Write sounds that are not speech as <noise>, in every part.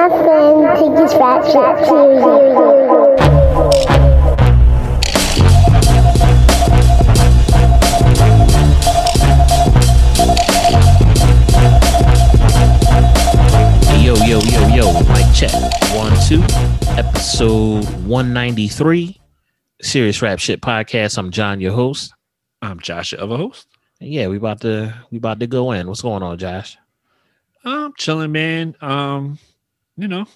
my friend Tiggy's Rap Shit series. Yo, yo, yo, yo, mic check. One, two, episode 193, Serious Rap Shit Podcast. I'm John, your host. I'm Josh, the other host. And yeah, we about to we about to go in. What's going on, Josh? I'm chilling, man. Um, you know,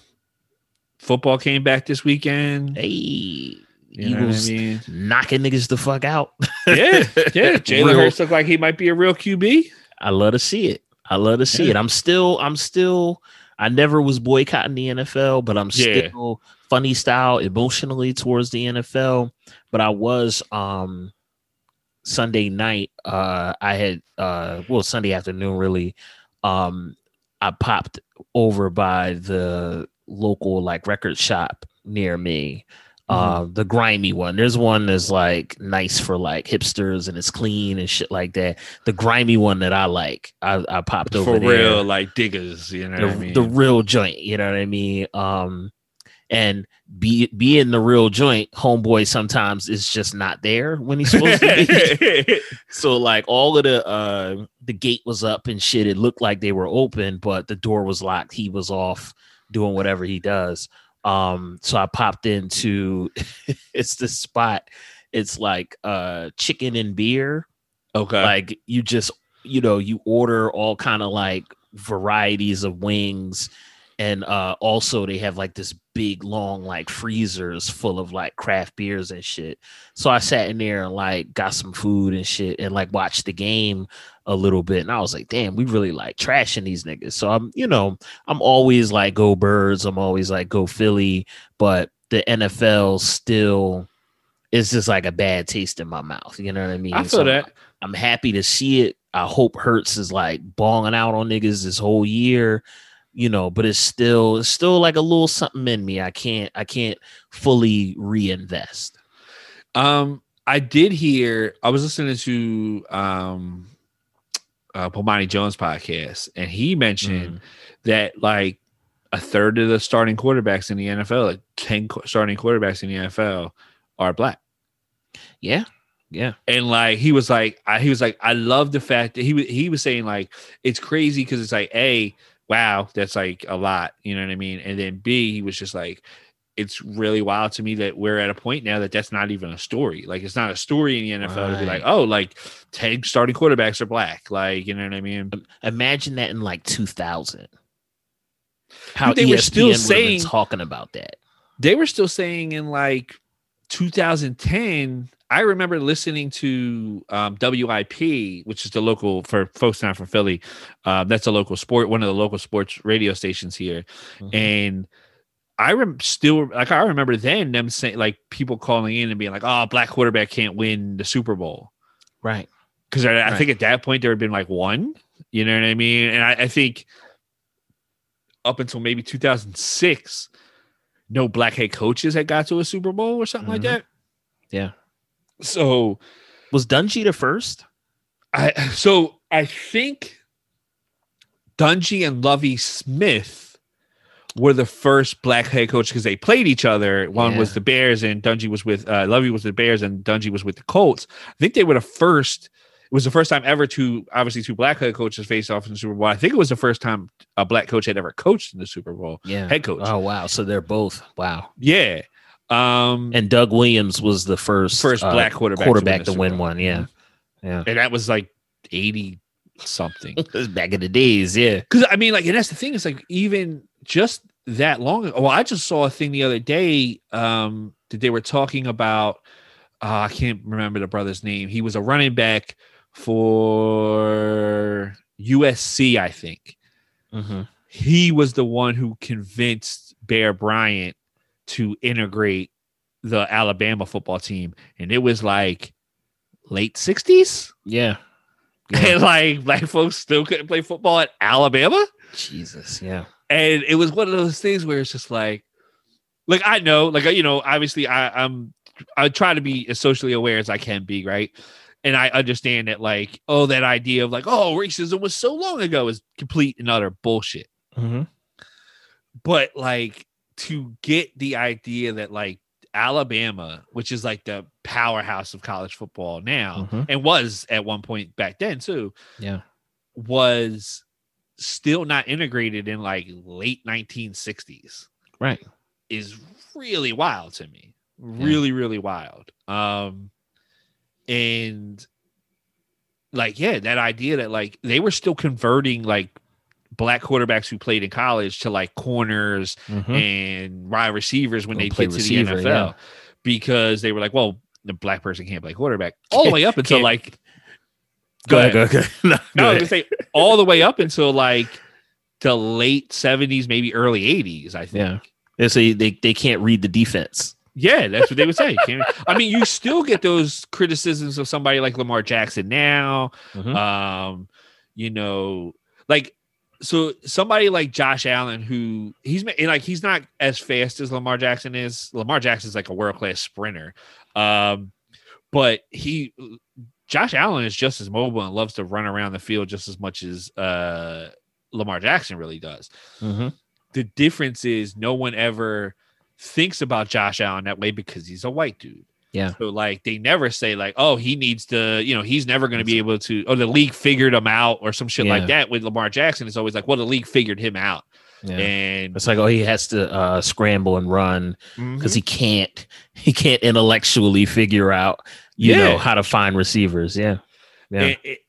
football came back this weekend. Hey, You know what I Eagles mean? knocking niggas the fuck out. <laughs> Yeah, yeah. <laughs> Jalen Hurts looked like he might be a real QB. I love to see it. I love to see Yeah. it. I'm still, I'm still, I never was boycotting the NFL, but I'm Yeah. still funny style emotionally towards the NFL. But I was um Sunday night, uh I had uh well Sunday afternoon really. Um I popped over by the local like record shop near me. Uh, the grimy one. There's one that's like nice for like hipsters and it's clean and shit like that the grimy one that I like. I, I popped over For there. real, like diggers. You know the, what I mean? the real joint. You know what I mean? Um, and be being the real joint, homeboy sometimes is just not there when he's supposed to be. <laughs> so like all of the uh the gate was up and shit. It looked like they were open, but the door was locked. He was off doing whatever he does. Um, so I popped into <laughs> it's the spot. It's like uh chicken and beer okay. like you just you know you order all kind of like varieties of wings and uh also they have like this big long like freezers full of like craft beers and shit. So i sat in there and like got some food and shit and like watched the game a little bit. And i was like damn we really like trashing these niggas. So i'm you know i'm always like go birds. I'm always like go philly. But the nfl still is just like a bad taste in my mouth. You know what i mean? I feel So that. I'm happy to see it. I hope Hurts is like bonging out on niggas this whole year, you know, but it's still it's still like a little something in me. I can't I can't fully reinvest. Um, I did hear. I was listening to um, uh, Bomani Jones podcast, and he mentioned that like a third of the starting quarterbacks in the NFL, like ten qu- starting quarterbacks in the NFL, are black. Yeah. Yeah. and like he was like I, he was like I love the fact that he was he was saying like it's crazy because it's like a wow that's like a lot you know what I mean? And then B he was just like it's really wild to me that we're at a point now that that's not even a story. Like it's not a story in the NFL to be like oh like ten starting quarterbacks are black. Like you know what I mean? Imagine that in like 2000. How they were still ESPN would've been saying- talking about that. they were still saying in like 2010 i remember listening to um, wip which is the local for folks not from philly uh, that's a local sport one of the local sports radio stations here Mhm. and i rem- still like i remember then them saying like people calling in and being like oh black quarterback can't win the super bowl Right. because I, I Right. think at that point there had been like one you know what i mean and i, I think up until maybe 2006 no black head coaches had got to a super bowl or something like Mhm. that Yeah. So Was Dungy the first? i so i think dungy and lovie smith were the first black head coach because they played each other one Yeah. was the bears and dungy was with uh lovie was the bears and dungy was with the colts i think they were the first it was the first time ever two obviously two black head coaches faced off in the super bowl i think it was the first time a black coach had ever coached in the super bowl Yeah. head coach Oh wow. So they're both wow. yeah um And Doug Williams was the first First uh, black quarterback to win to win, one. Yeah. Yeah. and that was like 80 something <laughs> back in the days, yeah. because I mean, like, and that's the thing is like even just that long. ago- Well, I just saw a thing the other day um, that they were talking about. Uh, I can't remember the brother's name. He was a running back for USC, I think. Mm-hmm. He was the one who convinced Bear Bryant to integrate the Alabama football team, and it was like late sixties, Yeah. <laughs> and like black folks still couldn't play football at Alabama. Jesus. Yeah. and it was one of those things where it's just like like i know like you know obviously i i'm i try to be as socially aware as i can be right and i understand that like oh that idea of like oh racism was so long ago is complete and utter bullshit Mm-hmm. but like to get the idea that like Alabama, which is like the powerhouse of college football now, Mhm. and was at one point back then too, Yeah. was still not integrated in like late 1960s Right. is really wild to me. Really, really wild. Um and like yeah, that idea that like they were still converting like black quarterbacks who played in college to like corners Mhm. and wide receivers when Or they get to receiver, the NFL yeah. because they were like, well, the black person can't play quarterback <laughs> all the way up until like <laughs> Go ahead. Go ahead. <laughs> No, no, go I was gonna say all the way up until like the late 70s, maybe early 80s, I think. Yeah. They say they, they can't read the defense. Yeah, that's what they would say. I mean, you still get those criticisms of somebody like Lamar Jackson now. Mhm. Um, you know, like so somebody like Josh Allen, who he's like he's not as fast as Lamar Jackson is. Lamar Jackson's like a world class sprinter, um, but he Josh Allen is just as mobile and loves to run around the field just as much as uh, Lamar Jackson really does Mhm. the difference is no one ever thinks about Josh Allen that way because he's a white dude. Yeah. So like they never say like, oh, he needs to, you know, he's never going to be able to, or the league figured him out or some shit Yeah. like that. With Lamar Jackson, it's always like, well, the league figured him out, Yeah. and It's like, oh, he has to uh, scramble and run because he can't <laughs> he can't intellectually figure out you Yeah. know how to find receivers. Yeah. Yeah. it, it,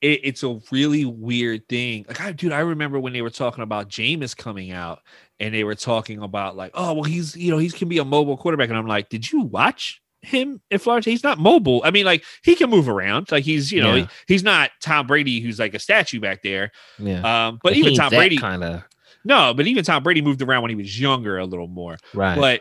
it- it's a really weird thing. Like, I, dude, I remember when they were talking about Jameis coming out, and they were talking about like, oh, well, he's you know he can be a mobile quarterback, and I'm like, did you watch him in Florida? He's not mobile. I mean, like he can move around. Like he's you know Yeah. he- he's not Tom Brady, who's like a statue back there. yeah. Um, but even Tom Brady, kind of no, but even Tom Brady moved around when he was younger a little more. right. But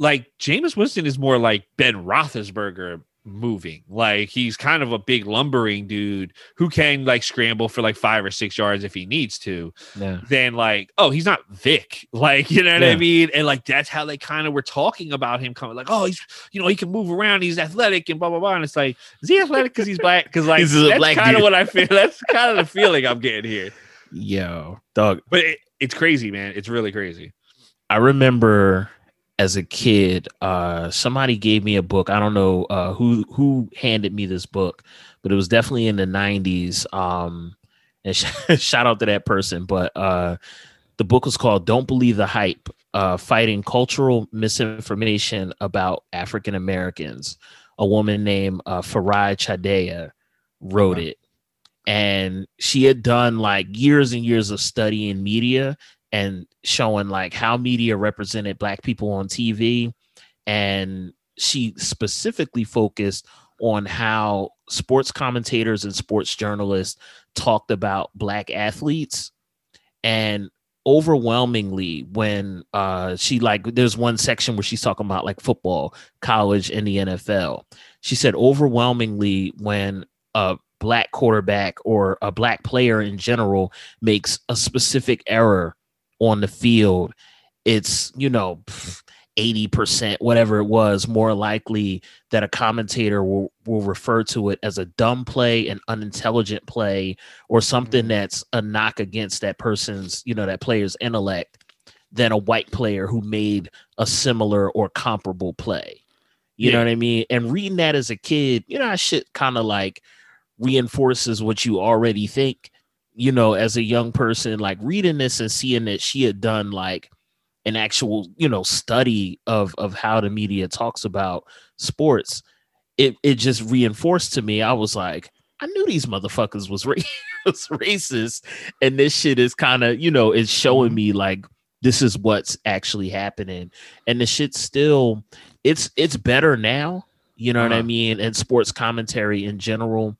like Jameis Winston is more like Ben Roethlisberger moving. Like he's kind of a big lumbering dude who can like scramble for like five or six yards if he needs to. yeah. Then like, oh, he's not Vic. <laughs> Like, you know what I mean? And like that's how they kind of were talking about him coming like, oh, he's you know, he can move around, he's athletic and blah blah blah. And it's like, is he athletic because he's black? Because like <laughs> that's kind of what I feel. That's kind of the feeling I'm getting here. <laughs> Yo, dog. But it, it's crazy, man. It's really crazy. I remember as a kid, uh, somebody gave me a book. I don't know uh, who who handed me this book, but it was definitely in the '90s. Um, and sh- <laughs> shout out to that person. But uh, the book was called "Don't Believe the Hype: uh, Fighting Cultural Misinformation About African Americans." A woman named uh, Farai Chideya wrote it, and she had done like years and years of study in media and showing like how media represented black people on TV and she specifically focused on how sports commentators and sports journalists talked about black athletes. And overwhelmingly when uh she like there's one section where she's talking about like football college and the NFL she said overwhelmingly when a black quarterback or a black player in general makes a specific error on the field, it's, you know, 80%, whatever it was, more likely that a commentator will, will refer to it as a dumb play, an unintelligent play, or something Mhm. that's a knock against that person's, you know, that player's intellect than a white player who made a similar or comparable play. You know what I mean? And reading that as a kid, you know, that shit kind of like reinforces what you already think you know, as a young person, like reading this and seeing that she had done like an actual, you know, study of of how the media talks about sports, it it just reinforced to me. I was like, I knew these motherfuckers was, ra- <laughs> was racist, and this shit is kind of, you know, it's showing me like this is what's actually happening, and the shit still, it's it's better now. You know what I Uh-huh. mean? And sports commentary in general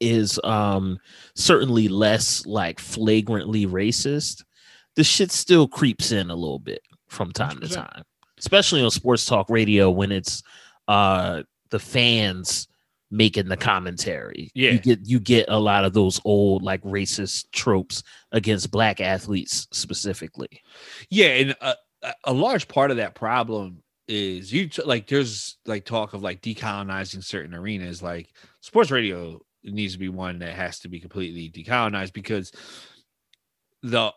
is um certainly less like flagrantly racist the shit still creeps in a little bit from time to 100%. time especially on sports talk radio when it's uh the fans making the commentary Yeah. you get you get a lot of those old like racist tropes against black athletes specifically Yeah, and a, a- a large part of that problem is you t- like there's like talk of like decolonizing certain arenas. Like sports radio needs to be one that has to be completely decolonized because the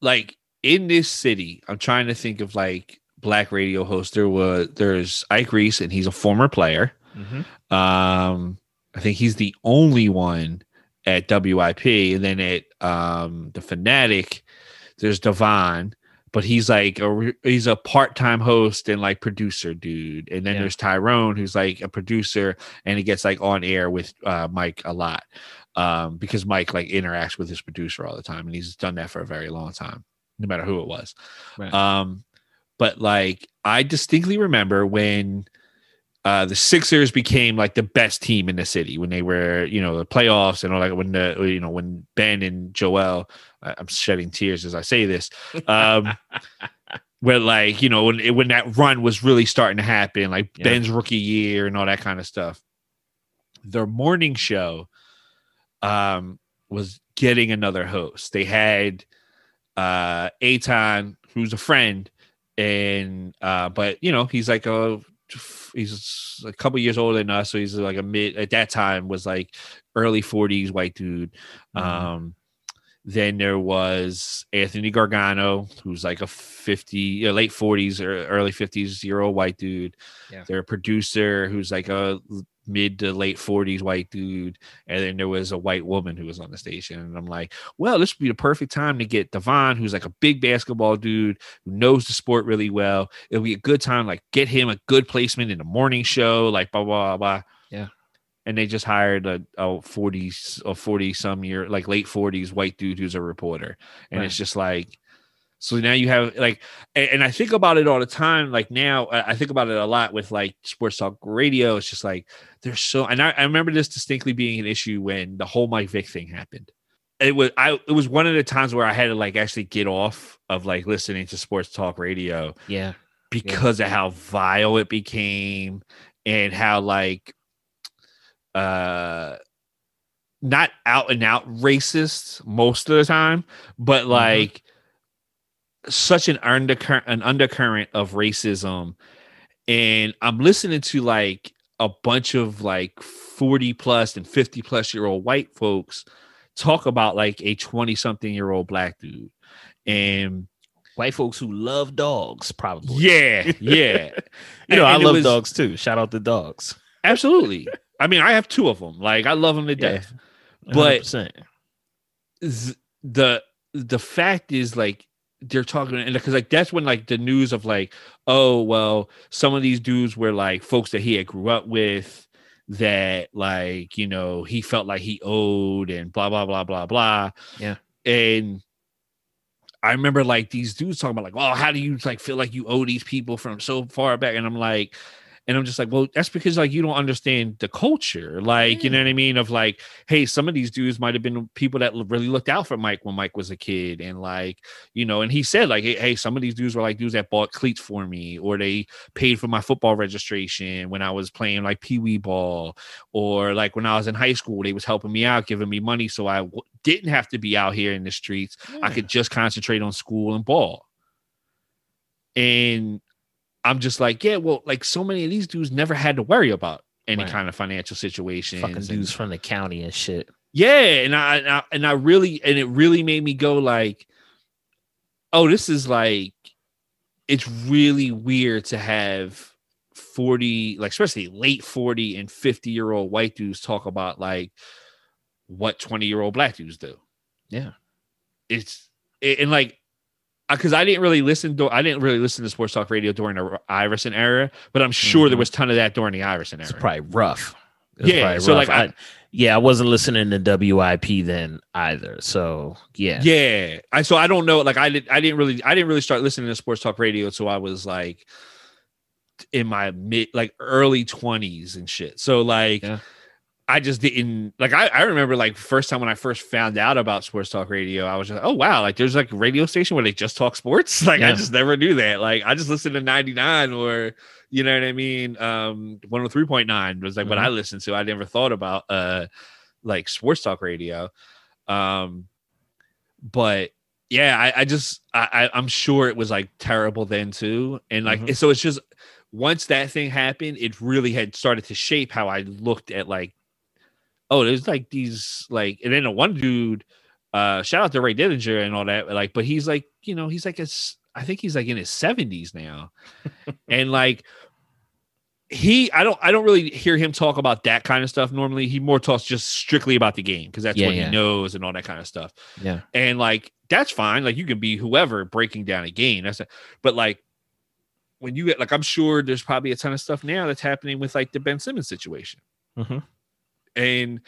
like in this city, I'm trying to think of like black radio hosts. There was there's Ike Reese, and he's a former player. Mm-hmm. Um, I think he's the only one at WIP, and then at um the Fanatic, there's Devon, but he's like a he's a part time host and like producer dude, and then Yeah. there's Tyrone, who's like a producer, and he gets like on air with uh, Mike a lot, um, because Mike like interacts with his producer all the time, and he's done that for a very long time, no matter who it was. Right. Um, but like I distinctly remember when uh, the Sixers became like the best team in the city when they were, you know, the playoffs and all that. When the, you know, when Ben and Joel, I- I'm shedding tears as I say this, um, <laughs> where like, you know, when when that run was really starting to happen, like Yeah. Ben's rookie year and all that kind of stuff. Their morning show um, was getting another host. They had uh Aton, who's a friend, and uh, but you know, he's like a he's a couple years older than us, so he's like a mid at that time was like early 40s white dude. Mhm. Um then there was Anthony Gargano, who's like a 50, uh, late 40s or early 50s year old white dude. Yeah. Their producer, who's like a mid to late 40s white dude. And then there was a white woman who was on the station. And I'm like, well, this would be the perfect time to get Devon, who's like a big basketball dude who knows the sport really well. It'll be a good time, like get him a good placement in the morning show, like blah blah blah. Yeah. And they just hired a, a 40 a 40 some year, like late 40s white dude who's a reporter. And Right. it's just like so now you have like and, and I think about it all the time. Like now I think about it a lot with like sports talk radio. It's just like there's so and I, I remember this distinctly being an issue when the whole Mike Vick thing happened it was I it was one of the times where I had to like actually get off of like listening to sports talk radio Yeah. because of how vile it became and how like uh not out and out racist most of the time, but like such an undercurrent an undercurrent of racism. And I'm listening to like a bunch of like 40 plus and 50 plus year old white folks talk about like a 20 something year old black dude. And White folks who love dogs, probably. yeah, yeah. <laughs> You know, And- I and it love was- dogs too. Shout out to dogs. Absolutely. I mean, I have two of them. Like I love them to Yeah. death. But- the the fact is like they're talking and because like that's when like the news of like oh well some of these dudes were like folks that he had grew up with that like you know he felt like he owed and blah blah blah blah blah Yeah. and I remember like these dudes talking about like, well, how do you like feel like you owe these people from so far back? And I'm like, and I'm just like, well, that's because like you don't understand the culture, like you know mm. what I mean? Of like, hey, some of these dudes might have been people that really looked out for Mike when Mike was a kid, and like, you know, and he said like, hey, hey, some of these dudes were like dudes that bought cleats for me, or they paid for my football registration when I was playing like pee wee ball, or like when I was in high school, they was helping me out, giving me money, so I w- didn't have to be out here in the streets. I could just concentrate on school and ball. And I'm just like, yeah, well, like so many of these dudes never had to worry about any Right. kind of financial situation. fucking dudes from the county and shit. Yeah, and I, and I and I really and it really made me go like, oh, this is like, it's really weird to have 40, like especially late 40 and 50 year old white dudes talk about like what 20 year old black dudes do. Yeah. It's it- and like because I didn't really listen to I didn't really listen to sports talk radio during the Iverson era, but I'm sure there Mhm. was a ton of that during the Iverson era. It's probably rough. It Yeah, probably so, rough. like, I- I, yeah, I wasn't listening to WIP then either. So yeah, Yeah. I so I don't know. Like I did I didn't really I didn't really start listening to sports talk radio until I was like in my mid like early twenties and shit. So like Yeah. I just didn't like I, I remember like first time when I first found out about sports talk radio, I was just oh wow, like there's like a radio station where they just talk sports. <laughs> Like I just never knew that. Like I just listened to 99 or you know what I mean? Um 103.9 was like what Mhm. I listened to. I never thought about uh like sports talk radio. Um but yeah, I, I just I, I I'm sure it was like terrible then too. And like Mhm. so it's just once that thing happened, it really had started to shape how I looked at like, oh, there's like these like and then the one dude uh shout out to Ray Didinger and all that. Like, but he's like, you know, he's like a s- I think he's like in his 70s now. <laughs> and like he I don't I don't really hear him talk about that kind of stuff normally. He more talks just strictly about the game because that's Yeah, what yeah. he knows and all that kind of stuff. Yeah. And like that's fine. Like you can be whoever breaking down a game. That's a, but like when you get like I'm sure there's probably a ton of stuff now that's happening with like the Ben Simmons situation. Mhm. And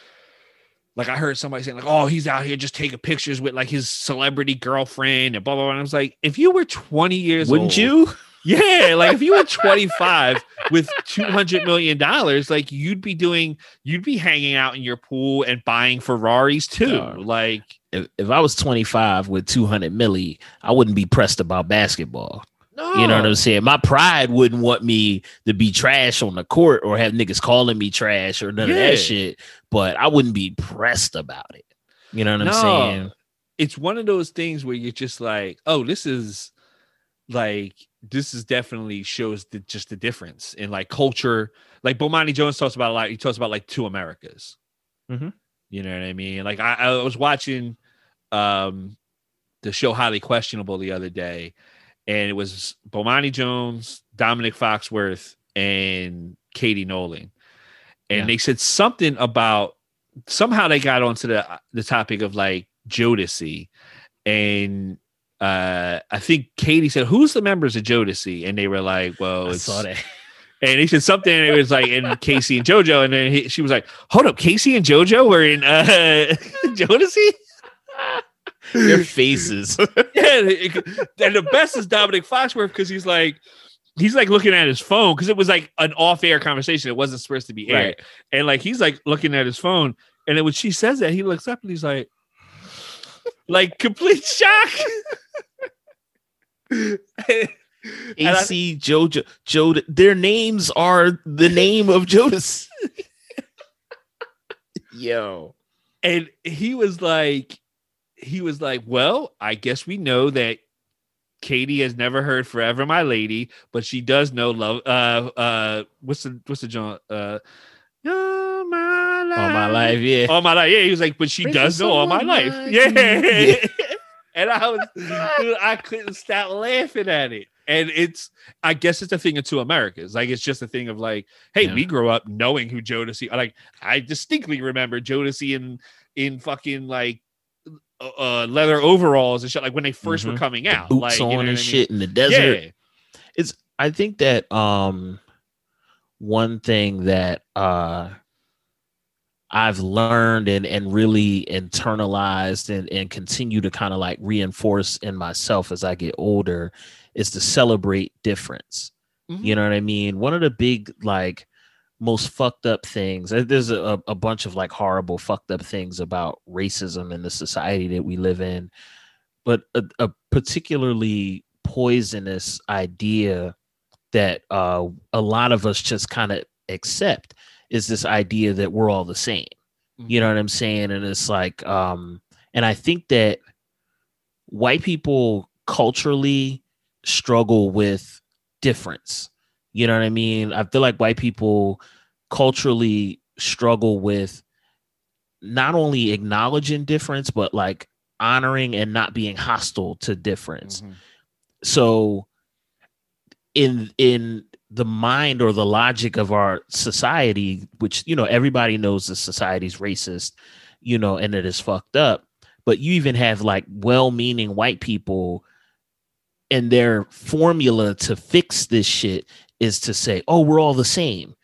like I heard somebody saying, like, oh, he's out here just taking pictures with like his celebrity girlfriend and blah blah blah. And I was like, if you were 20 years Wouldn't old, you? <laughs> yeah, like if you were 25 with 200 million dollars, like you'd be doing, you'd be hanging out in your pool and buying Ferraris too. Yeah. Like, If, if I was 25 with 200 milli, I wouldn't be pressed about basketball. No, You know what I'm saying? My pride wouldn't want me to be trash on the court or have niggas calling me trash or none of that shit, but I wouldn't be pressed about it. You know what I'm No. saying? It's one of those things where you're just like, oh, this is like this is definitely shows the just the difference in like culture. Like Bomani Jones talks about a lot. He talks about like two Americas. Mhm. You know what I mean? Like I, I was watching um the show Highly Questionable the other day, and it was Bomani Jones, Domonique Foxworth, and Katie Nolan. And Yeah. they said something about somehow they got onto the the topic of like Jodeci. And uh I think Katie said, Who's the members of Jodeci? And they were like, Well, I it's saw that. <laughs> and he said something, and it was like, and K-Ci and JoJo, and then he, she was like, "Hold up, K-Ci and JoJo were in uh, <laughs> Jodeci." <laughs> Their <laughs> faces. yeah, and the best is Domonique Foxworth because he's like, he's like looking at his phone because it was like an off-air conversation; it wasn't supposed to be aired, Right. and like he's like looking at his phone, and then when she says that, he looks up and he's like, like complete shock. And I- AC Jojo Joe their names are the name of Jonas. <laughs> Yo. and he was like he was like well i guess we know that katie has never heard forever my lady but she does know love uh uh what's the what's the john uh all my life All my life, yeah. all my life yeah he was like but she Break does the know all my song, life. My yeah. <laughs> <laughs> And i was dude, i couldn't stop laughing at it. And it's i guess it's a thing of two americas. Like it's just a thing of like hey Yeah. we grew up knowing who jodeci like i distinctly remember jodeci in in fucking like uh, uh leather overalls and shit like when they 1st were Mhm. coming out Boots like you know on I and mean? shit in the desert. yeah it's I think that um one thing that uh I've learned and and really internalized and and continue to kind of like reinforce in myself as I get older is to celebrate difference. Mhm. You know what I mean? One of the big like most fucked up things. There's a, a bunch of like horrible fucked up things about racism in the society that we live in, but a, a particularly poisonous idea that uh, a lot of us just kind of accept is this idea that we're all the same. You know what I'm saying? And it's like, um, and I think that white people culturally struggle with difference. You know what I mean? I feel like white people culturally struggle with not only acknowledging difference, but like honoring and not being hostile to difference Mhm. so in in the mind or the logic of our society which you know everybody knows the society's racist you know and it is fucked up but you even have like well-meaning white people and their formula to fix this shit is to say oh we're all the same.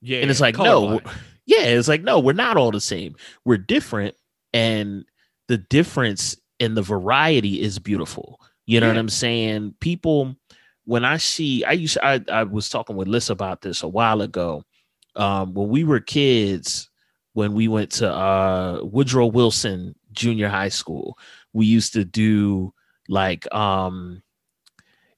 Yeah and it's like no yeah it's like no we're not all the same. We're different and the difference and the variety is beautiful. You know what i'm saying? People when i see i used I, I was talking with liz about this a while ago. Um when we were kids when we went to uh woodrow wilson junior high school we used to do like um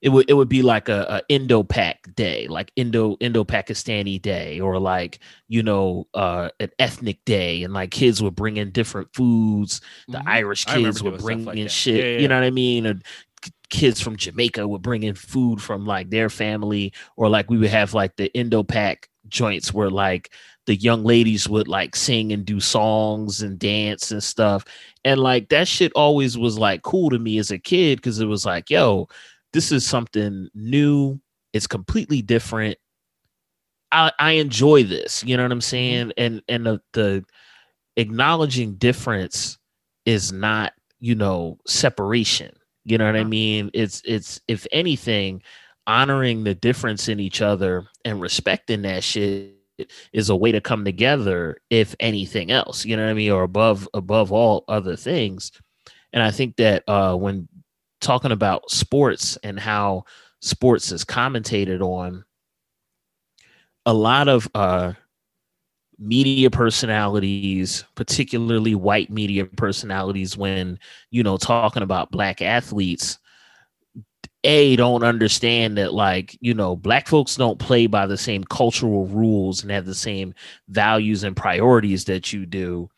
it would it would be like a, a Indo Pak day, like Indo Indo-Pakistani day, or like you know uh, an ethnic day, and like kids would bring in different foods. The Mhm. Irish kids would bring like in that. shit. Yeah, yeah, You know what I mean? K- kids from Jamaica would bring in food from like their family, or like we would have like the Indo Pak joints where like the young ladies would like sing and do songs and dance and stuff. And like that shit always was like cool to me as a kid because it was like, yo, this is something new. It's completely different. I, I enjoy this. You know what I'm saying? And and the, the acknowledging difference is not, you know, separation. You know what I mean? It's it's if anything, honoring the difference in each other and respecting that shit is a way to come together if anything else you know what i mean or above above all other things and i think that uh when talking about sports and how sports is commentated on a lot of uh media personalities particularly white media personalities when you know talking about black athletes a don't understand that like you know black folks don't play by the same cultural rules and have the same values and priorities that you do.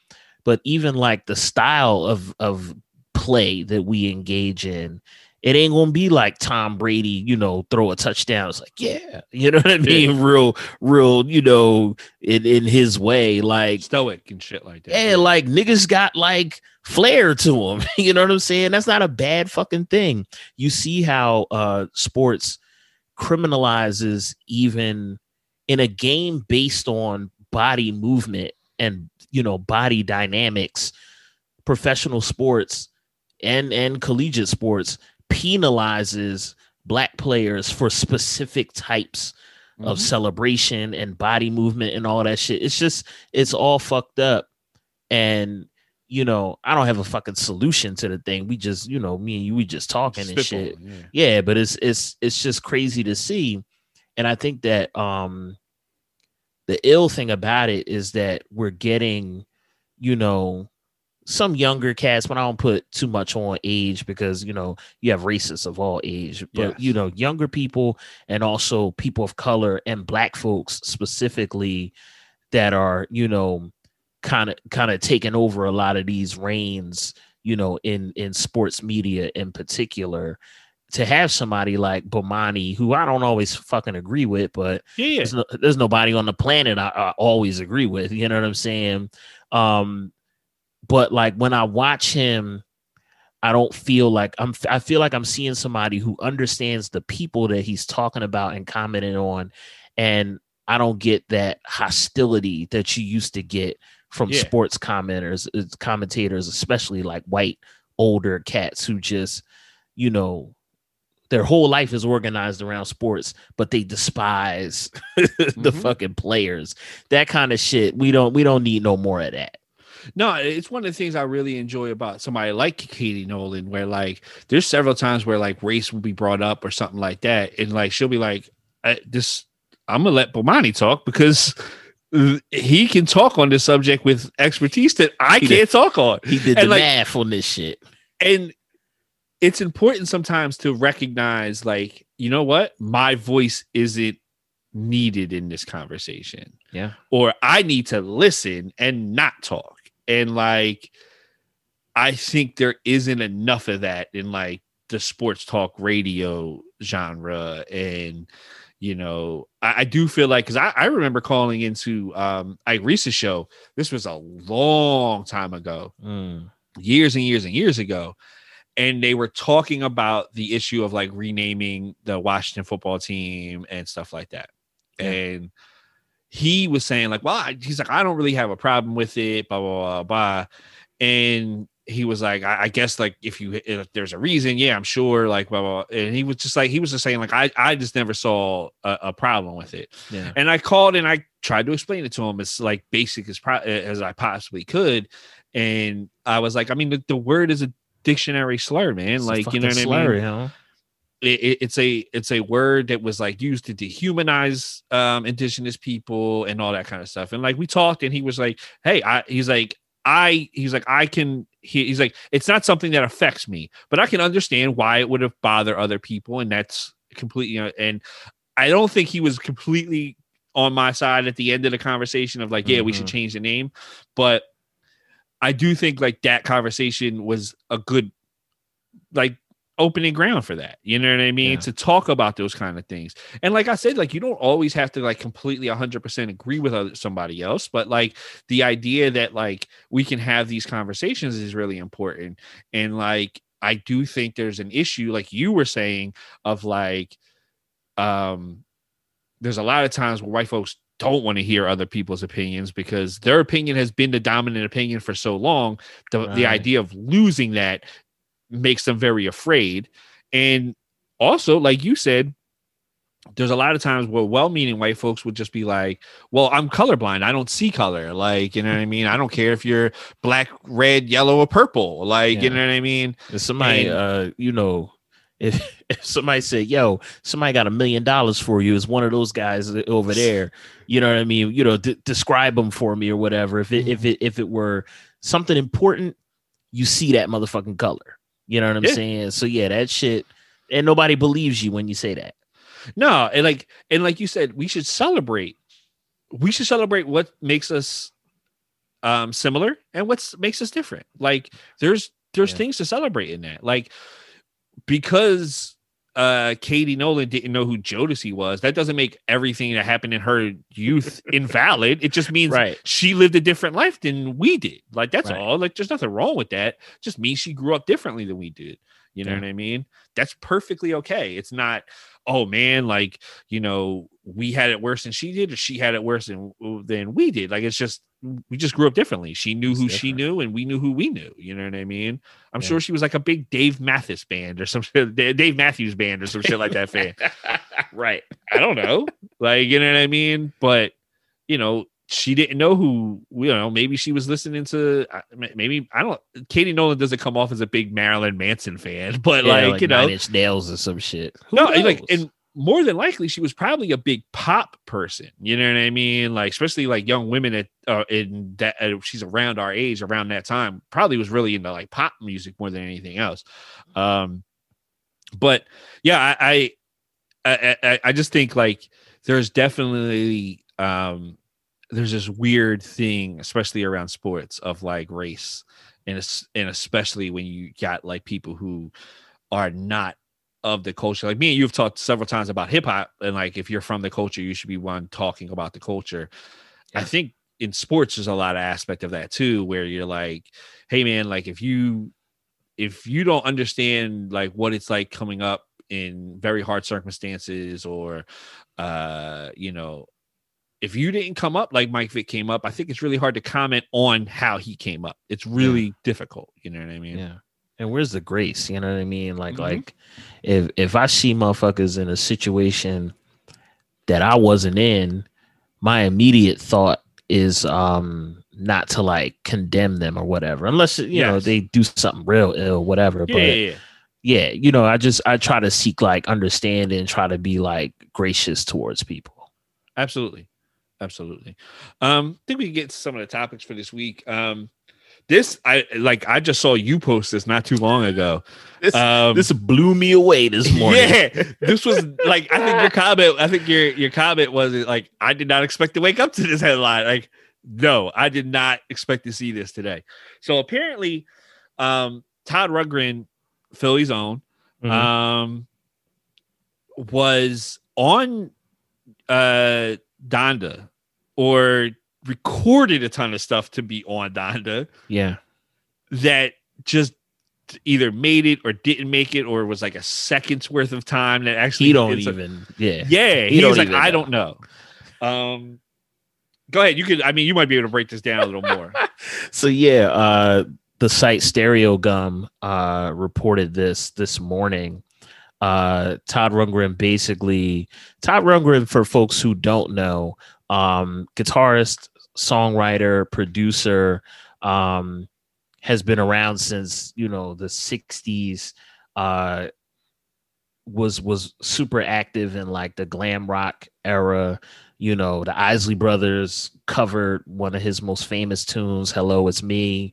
But even like the style of of play that we engage in it ain't gonna be like Tom Brady, you know, throw a touchdown. It's like, yeah, <laughs> you know what I mean? Yeah. Real, real, you know, in, in his way, like stoic and shit like that. Yeah, like niggas got like flair to them. <laughs> you know what I'm saying? That's not a bad fucking thing. You see how uh sports criminalizes even in a game based on body movement and you know body dynamics, professional sports and and collegiate sports penalizes black players for specific types mm-hmm. of celebration and body movement and all that shit. It's just it's all fucked up. And you know, I don't have a fucking solution to the thing. We just, you know, me and you, we just talking and shit. Yeah. yeah, but it's it's it's just crazy to see. And I think that um the ill thing about it is that we're getting, you know, some younger cats, but I don't put too much on age because you know you have racists of all age, but yes. you know younger people and also people of color and black folks specifically that are you know kind of kind of taking over a lot of these reins, you know, in in sports media in particular. To have somebody like Bomani, who I don't always fucking agree with, but yeah, there's, no, there's nobody on the planet I, I always agree with. You know what I'm saying? Um, but like when I watch him, I don't feel like I'm I feel like I'm seeing somebody who understands the people that he's talking about and commenting on and I don't get that hostility that you used to get from yeah. sports commenters uh, commentators especially like white older cats who just you know their whole life is organized around sports, but they despise <laughs> the mm-hmm. fucking players. That kind of shit. We don't we don't need no more of that. No, it's one of the things I really enjoy about somebody like Katie Nolan, where like there's several times where like race will be brought up or something like that, and like she'll be like, "This, I'm gonna let Bomani talk because." He can talk on this subject with expertise that I he can't did, talk on. He did and the like, math on this shit. And it's important sometimes to recognize, like, you know what? My voice isn't needed in this conversation. Yeah. Or I need to listen and not talk and like I think there isn't enough of that in like the sports talk radio genre. And you know I, I do feel like because I, I, remember calling into um Ike Reese's show. This was a long time ago. Mm. years and years and years ago. And they were talking about the issue of like renaming the Washington football team and stuff like that. Yeah. and he was saying like, well, he's like, I don't really have a problem with it, blah blah blah blah, and he was like, I, I guess like if you if there's a reason, yeah, I'm sure, like blah, blah blah, and he was just like he was just saying like I I just never saw a, a problem with it, yeah. and I called and I tried to explain it to him as like basic as pro- as I possibly could, and I was like, I mean, the, the word is a dictionary slur, man, it's like you know what slur, I mean. Huh? It, it's a it's a word that was like used to dehumanize um indigenous people and all that kind of stuff and like we talked and he was like hey i he's like i he's like i can he, he's like it's not something that affects me but i can understand why it would have bothered other people and that's completely you know, and i don't think he was completely on my side at the end of the conversation of like yeah mm-hmm. we should mm-hmm. change the name but i do think like that conversation was a good like opening ground for that. You know what I mean? Yeah. To talk about those kind of things. And like I said, like you don't always have to like completely 100% agree with other, somebody else, but like the idea that like we can have these conversations is really important. And like I do think there's an issue like you were saying of like um there's a lot of times where white folks don't want to hear other people's opinions because their opinion has been the dominant opinion for so long. The the idea of losing that makes them very afraid. And also, like you said, there's a lot of times where well-meaning white folks would just be like, "Well, I'm colorblind. I don't see color. Like, you know what I mean? I don't care if you're black, red, yellow, or purple. Like, you know what I mean? If somebody, And- uh, you know, if, <laughs> if somebody said, "Yo, somebody got a million dollars for you," is one of those guys over there. You know what I mean? You know, de- describe them for me or whatever. If it if it if it were something important, you see that motherfucking color. You know what I'm Yeah. saying? So yeah, that shit, and nobody believes you when you say that. No, and like and like you said, we should celebrate. We should celebrate what makes us um similar and what makes us different. Like there's there's Yeah. things to celebrate in that. Like because uh Katie Nolan didn't know who Jodeci was, that doesn't make everything that happened in her youth <laughs> invalid. It just means Right. she lived a different life than we did. Like that's Right. all. Like there's nothing wrong with that. Just means she grew up differently than we did. You know Yeah. what I mean? That's perfectly okay. It's not, oh man, like you know, we had it worse than she did, or she had it worse than than we did. Like it's just we just grew up differently. She knew who she knew, and we knew who we knew. You know what I mean? I'm Yeah. sure she was like a big Dave Mathis band or some shit, Dave Matthews band or some shit like that fan. <laughs> right. I don't know. Like, you know what I mean? But, you know, she didn't know who, you know, maybe she was listening to, uh, maybe, I don't, Katie Nolan doesn't come off as a big Marilyn Manson fan, <laughs> but Yeah, like, you know, Nine Inch Nails or some shit. Who no, and, like, and more than likely, she was probably a big pop person. You know what I mean? Like, especially like young women at, uh, in that, uh, she's around our age, around that time, probably was really into like pop music more than anything else. Um, but yeah, I, I, I, I- just think like there's definitely, um, there's this weird thing, especially around sports, of like race, and and especially when you got like people who are not of the culture. Like me and you have talked several times about hip hop, and like if you're from the culture, you should be one talking about the culture. I think in sports, there's a lot of aspect of that too, where you're like, hey man, like if you if you don't understand like what it's like coming up in very hard circumstances or uh you know if you didn't come up like Mike Vick came up, I think it's really hard to comment on how he came up. It's really difficult. You know what I mean? Yeah. And where's the grace? You know what I mean? Like, Mhm. like if if I see motherfuckers in a situation that I wasn't in, my immediate thought is um not to like condemn them or whatever, unless you know they do something real ill, whatever. Yeah, but yeah, yeah. yeah, you know, I just I try to seek like understanding, try to be like gracious towards people. absolutely absolutely um I think we can get to some of the topics for this week um this i like i just saw you post this not too long ago This um this blew me away this <laughs> morning. yeah this was like i think your comment i think your your comment was like i did not expect to wake up to this headline like no i did not expect to see this today so apparently um todd rundgren philly's own Mhm. um was on uh Donda or recorded a ton of stuff to be on Donda yeah. that just either made it or didn't make it or was like a second's worth of time that actually He don't it's a- even yeah. yeah He he, was like I know. don't know um go ahead you could I mean you might be able to break this down a little more <laughs> so yeah, uh the site Stereogum uh reported this this morning. Uh Todd Rundgren basically Todd Rundgren for folks who don't know, um guitarist, songwriter, producer, um has been around since, you know, the 60s. Uh was was super active in like the glam rock era you know the isley brothers covered one of his most famous tunes hello it's me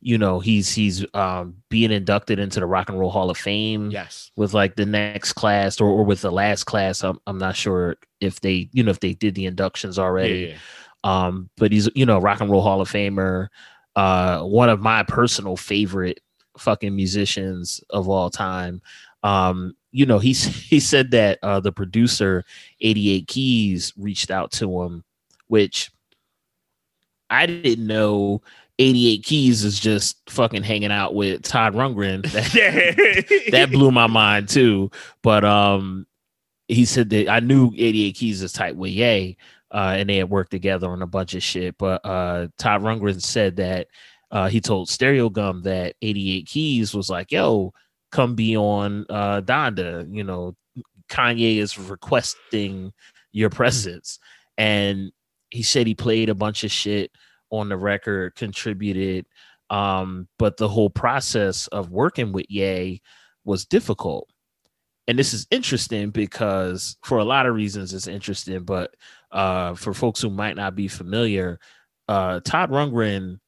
you know he's he's um being inducted into the rock and roll hall of fame yes with like the next class or, or with the last class I'm, I'm not sure if they you know if they did the inductions yeah, already yeah. Um but he's you know rock and roll hall of famer uh one of my personal favorite fucking musicians of all time. Um, you know, he <laughs> he said that uh, the producer 88 Keys reached out to him, which I didn't know 88 Keys is just fucking hanging out with Todd Rundgren. <laughs> That, blew my mind too. But um, he said that I knew 88 Keys is tight with Ye, uh, and they had worked together on a bunch of shit. But uh, Todd Rundgren said that uh, he told Stereogum that 88 Keys was like, "Yo, come be on uh, Donda." You know, Kanye is requesting your presence, and he said he played a bunch of shit on the record, contributed, um, but the whole process of working with Ye was difficult. And this is interesting because for a lot of reasons it's interesting, but uh, for folks who might not be familiar, uh, Todd Rundgren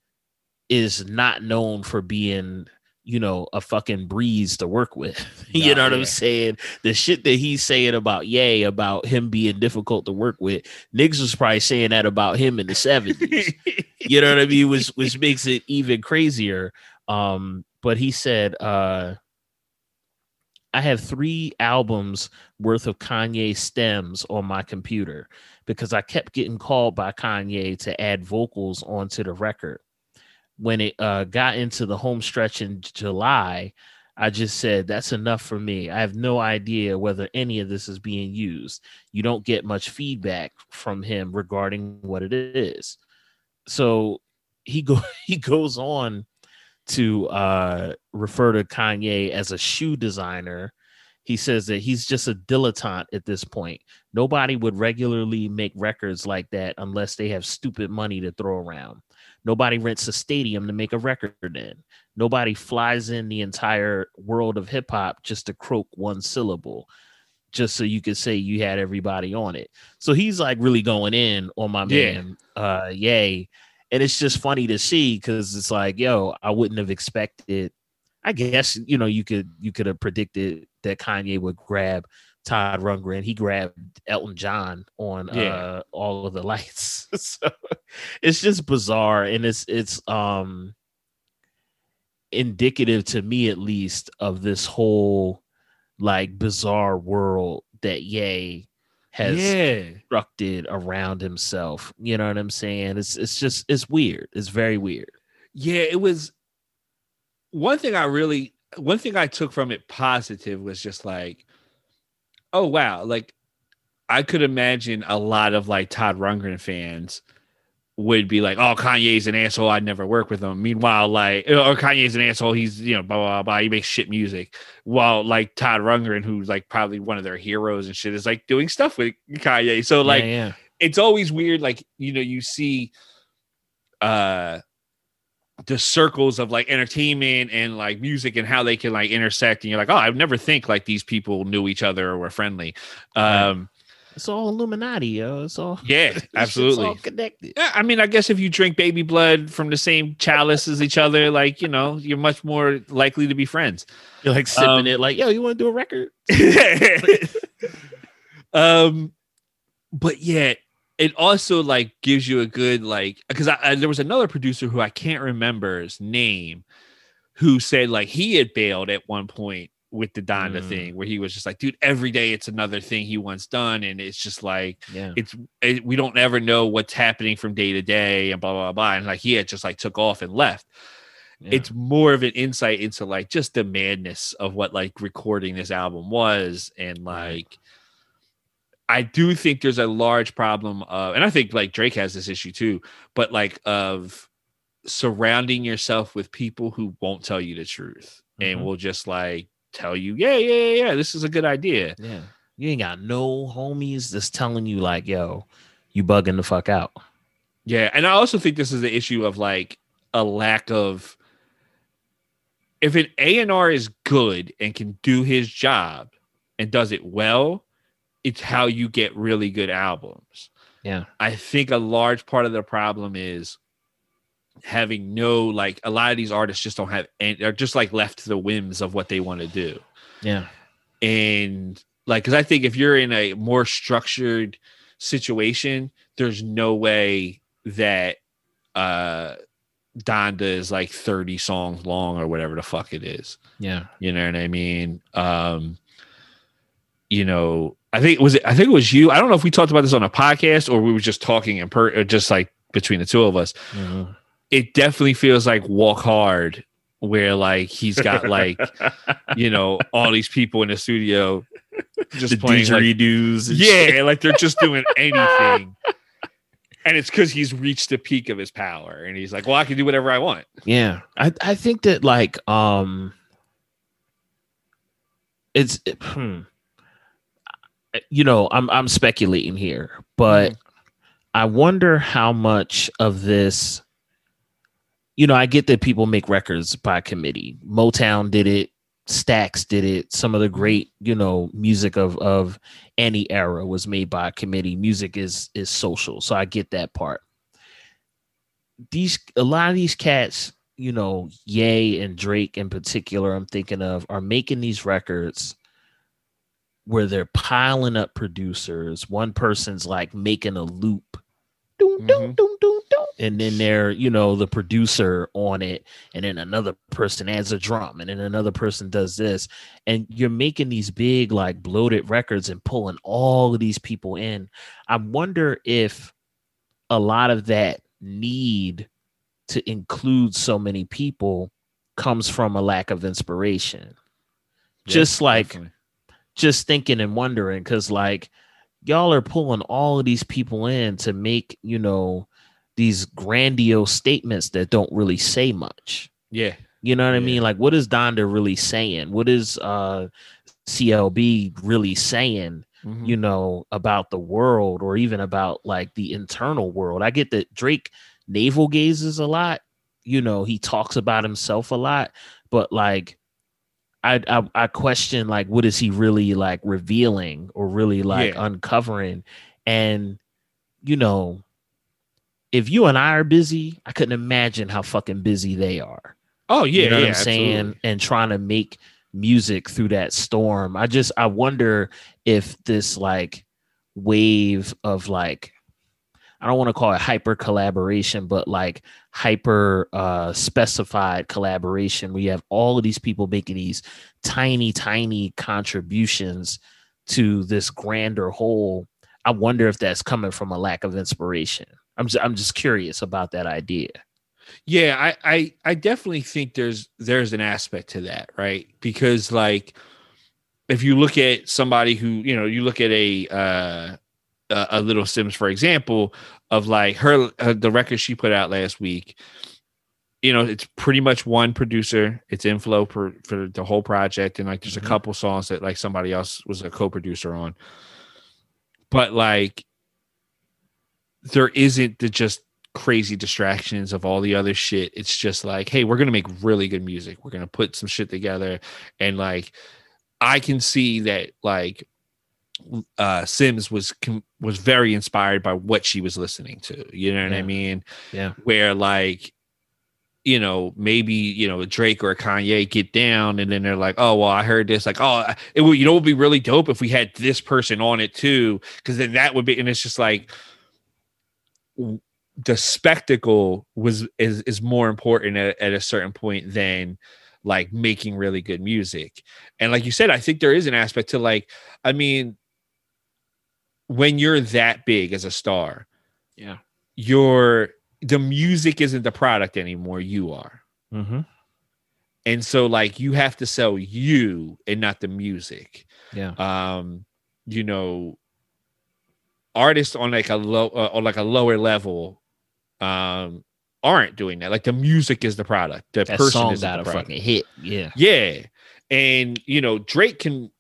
is not known for being you know, a fucking breeze to work with. <laughs> you know what yeah. I'm saying? The shit that he's saying about Ye, about him being difficult to work with, niggas was probably saying that about him in the 70s. <laughs> you know what I mean? Which which makes it even crazier. Um, but he said, uh, I have three albums worth of Kanye stems on my computer because I kept getting called by Kanye to add vocals onto the record. When it uh, got into the home stretch in July, I just said, That's enough for me. I have no idea whether any of this is being used. You don't get much feedback from him regarding what it is. So he go <laughs> he goes on to uh, refer to Kanye as a shoe designer. He says that he's just a dilettante at this point. Nobody would regularly make records like that unless they have stupid money to throw around. Nobody rents a stadium to make a record in. Nobody flies in the entire world of hip hop just to croak one syllable, just so you could say you had everybody on it. So he's like really going in on my Yeah. man, uh, Ye. And it's just funny to see because it's like, yo, I wouldn't have expected. I guess you know you could you could have predicted that Kanye would grab Todd Rundgren. He grabbed Elton John on Yeah. uh, all of the lights. <laughs> <laughs> so it's just bizarre, and it's it's um indicative to me at least of this whole like bizarre world that Ye has yeah. constructed around himself. You know what I'm saying? It's it's just it's weird. It's very weird. Yeah, it was one thing I really one thing I took from it positive was just like, oh wow, like I could imagine a lot of like Todd Rundgren fans would be like, oh, Kanye's an asshole. I'd never work with him. Meanwhile, like, or Kanye's an asshole. He's, you know, blah, blah, blah. He makes shit music. While like Todd Rundgren, who's like probably one of their heroes and shit, is like doing stuff with Kanye. So, like, yeah, yeah. it's always weird like you know you see uh the circles of like entertainment and like music and how they can like intersect and you're like oh i would never think like these people knew each other or were friendly um it's all Illuminati, yo. It's all <laughs> yeah it's absolutely all connected. yeah, I mean, I guess if you drink baby blood from the same chalice as each other, like you know, you're much more likely to be friends. You're like sipping Um, it, like, yo, you want to do a record? <laughs> <laughs> um, but yeah, it also like gives you a good like because I, I there was another producer who I can't remember his name who said like he had bailed at one point with the Donda Mm. thing where he was just like, dude, every day it's another thing he wants done, and it's just like Yeah. it's it, we don't ever know what's happening from day to day and blah blah blah, and like he had just like took off and left yeah. it's more of an insight into like just the madness of what like recording this album was and like i do think there's a large problem of and i think like drake has this issue too but like of surrounding yourself with people who won't tell you the truth and Mhm. will just like tell you yeah yeah yeah yeah this is a good idea yeah. You ain't got no homies that's telling you like, yo, you bugging the fuck out. Yeah, and I also think this is the issue of like a lack of if an A and R is good and can do his job and does it well, it's how you get really good albums. Yeah. I think a large part of the problem is having no like a lot of these artists just don't have and they're just like left to the whims of what they want to do Yeah. and like because i think if you're in a more structured situation there's no way that uh Donda is like 30 songs long or whatever the fuck it is. Yeah. You know what I mean? Um, you know, I think was it I think it was you. I don't know if we talked about this on a podcast or we were just talking in per or just like between the two of us. Mhm. It definitely feels like walk hard where like he's got like <laughs> you know all these people in the studio just The playing like, didgeridoos. and shit. yeah, like they're just doing anything. <laughs> And it's because he's reached the peak of his power, and he's like, "Well, I can do whatever I want." Yeah. I, I think that like um it's hmm. You know, I'm I'm speculating here, but mm-hmm. I wonder how much of this you know, I get that people make records by committee. Motown did it, Stax did it. Some of the mm-hmm. great, you know, music of of any era was made by a committee. Music is is social, so I get that part. These a lot of these cats, you know, Ye and Drake in particular, I'm thinking of, are making these records where they're piling up producers. One person's like making a loop, doom, doom, Mhm. doom, doom, doom, and then they're, you know, the producer on it, and then another person adds a drum, and then another person does this, and you're making these big, like bloated records and pulling all of these people in. I wonder if a lot of that need to include so many people comes from a lack of inspiration. Just like definitely. Just thinking and wondering because like y'all are pulling all of these people in to make you know these grandiose statements that don't really say much. Yeah, you know what i mean? Like what is donda really saying? What is uh clb really saying Mhm. you know about the world or even about like the internal world? I get that drake navel gazes a lot. You know he talks about himself a lot. But like I, I I question like what is he really like revealing or really like Yeah. uncovering and you know if you and I are busy I couldn't imagine how fucking busy they are oh yeah, you know yeah, what I'm saying absolutely. and trying to make music through that storm I just I wonder if this like wave of like I don't want to call it hyper collaboration, but like hyper uh specified collaboration you have all of these people making these tiny, tiny contributions to this grander whole. I wonder if that's coming from a lack of inspiration. I'm just, I'm just curious about that idea. Yeah, I, I I definitely think there's there's an aspect to that, right? Because like if you look at somebody who, you know, you look at a uh a, a Little Simz for example of like her uh, the record she put out last week, you know, it's pretty much one producer. It's Inflo for for the whole project and like there's a couple songs that like somebody else was a co-producer on. But like there isn't the just crazy distractions of all the other shit. It's just like, hey, we're gonna make really good music. We're gonna put some shit together, and like, I can see that like, uh, Sims was com- was very inspired by what she was listening to. You know what I mean? Yeah. Where like. You know, maybe you know Drake or Kanye get down, and then they're like, "Oh, well, I heard this." Like, "Oh, it would you know would be really dope if we had this person on it too," because then that would be. And it's just like, the spectacle was is is more important at, at a certain point than like making really good music and like you said i think there is an aspect to like i mean when you're that big as a star Yeah. you're the music isn't the product anymore you are Mm-hmm. and so like you have to sell you and not the music Yeah. um you know artists on like a low uh, on like a lower level um aren't doing that like the music is the product the That person is the a product. fucking hit. Yeah. yeah and you know drake can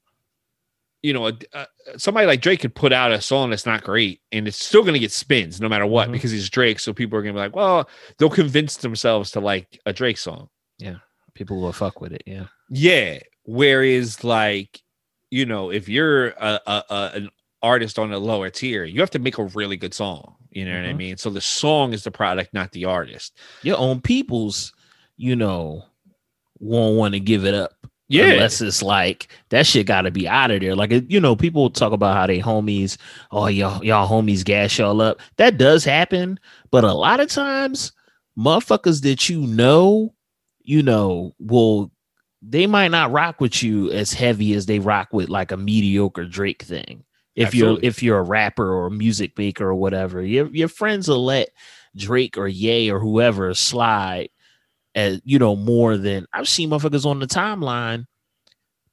you know a, a, somebody like drake could put out a song that's not great and it's still going to get spins no matter what Mhm. because he's drake so people are going to be like well they'll convince themselves to like a drake song Yeah. People will fuck with it. Yeah. yeah. Whereas, like, you know, if you're a, a, a an artist on a lower tier, you have to make a really good song. You know what I Mhm. mean? So the song is the product, not the artist. Your own peoples, you know, won't want to give it up. Yeah. Unless it's like that shit got to be out of there. Like you know, people talk about how they homies, oh y'all y'all homies gas y'all up. That does happen, but a lot of times, motherfuckers that you know, you know, will they might not rock with you as heavy as they rock with like a mediocre Drake thing. If Absolutely. you're if you're a rapper or a music maker or whatever, your your friends will let Drake or Ye or whoever slide as you know more than I've seen motherfuckers on the timeline.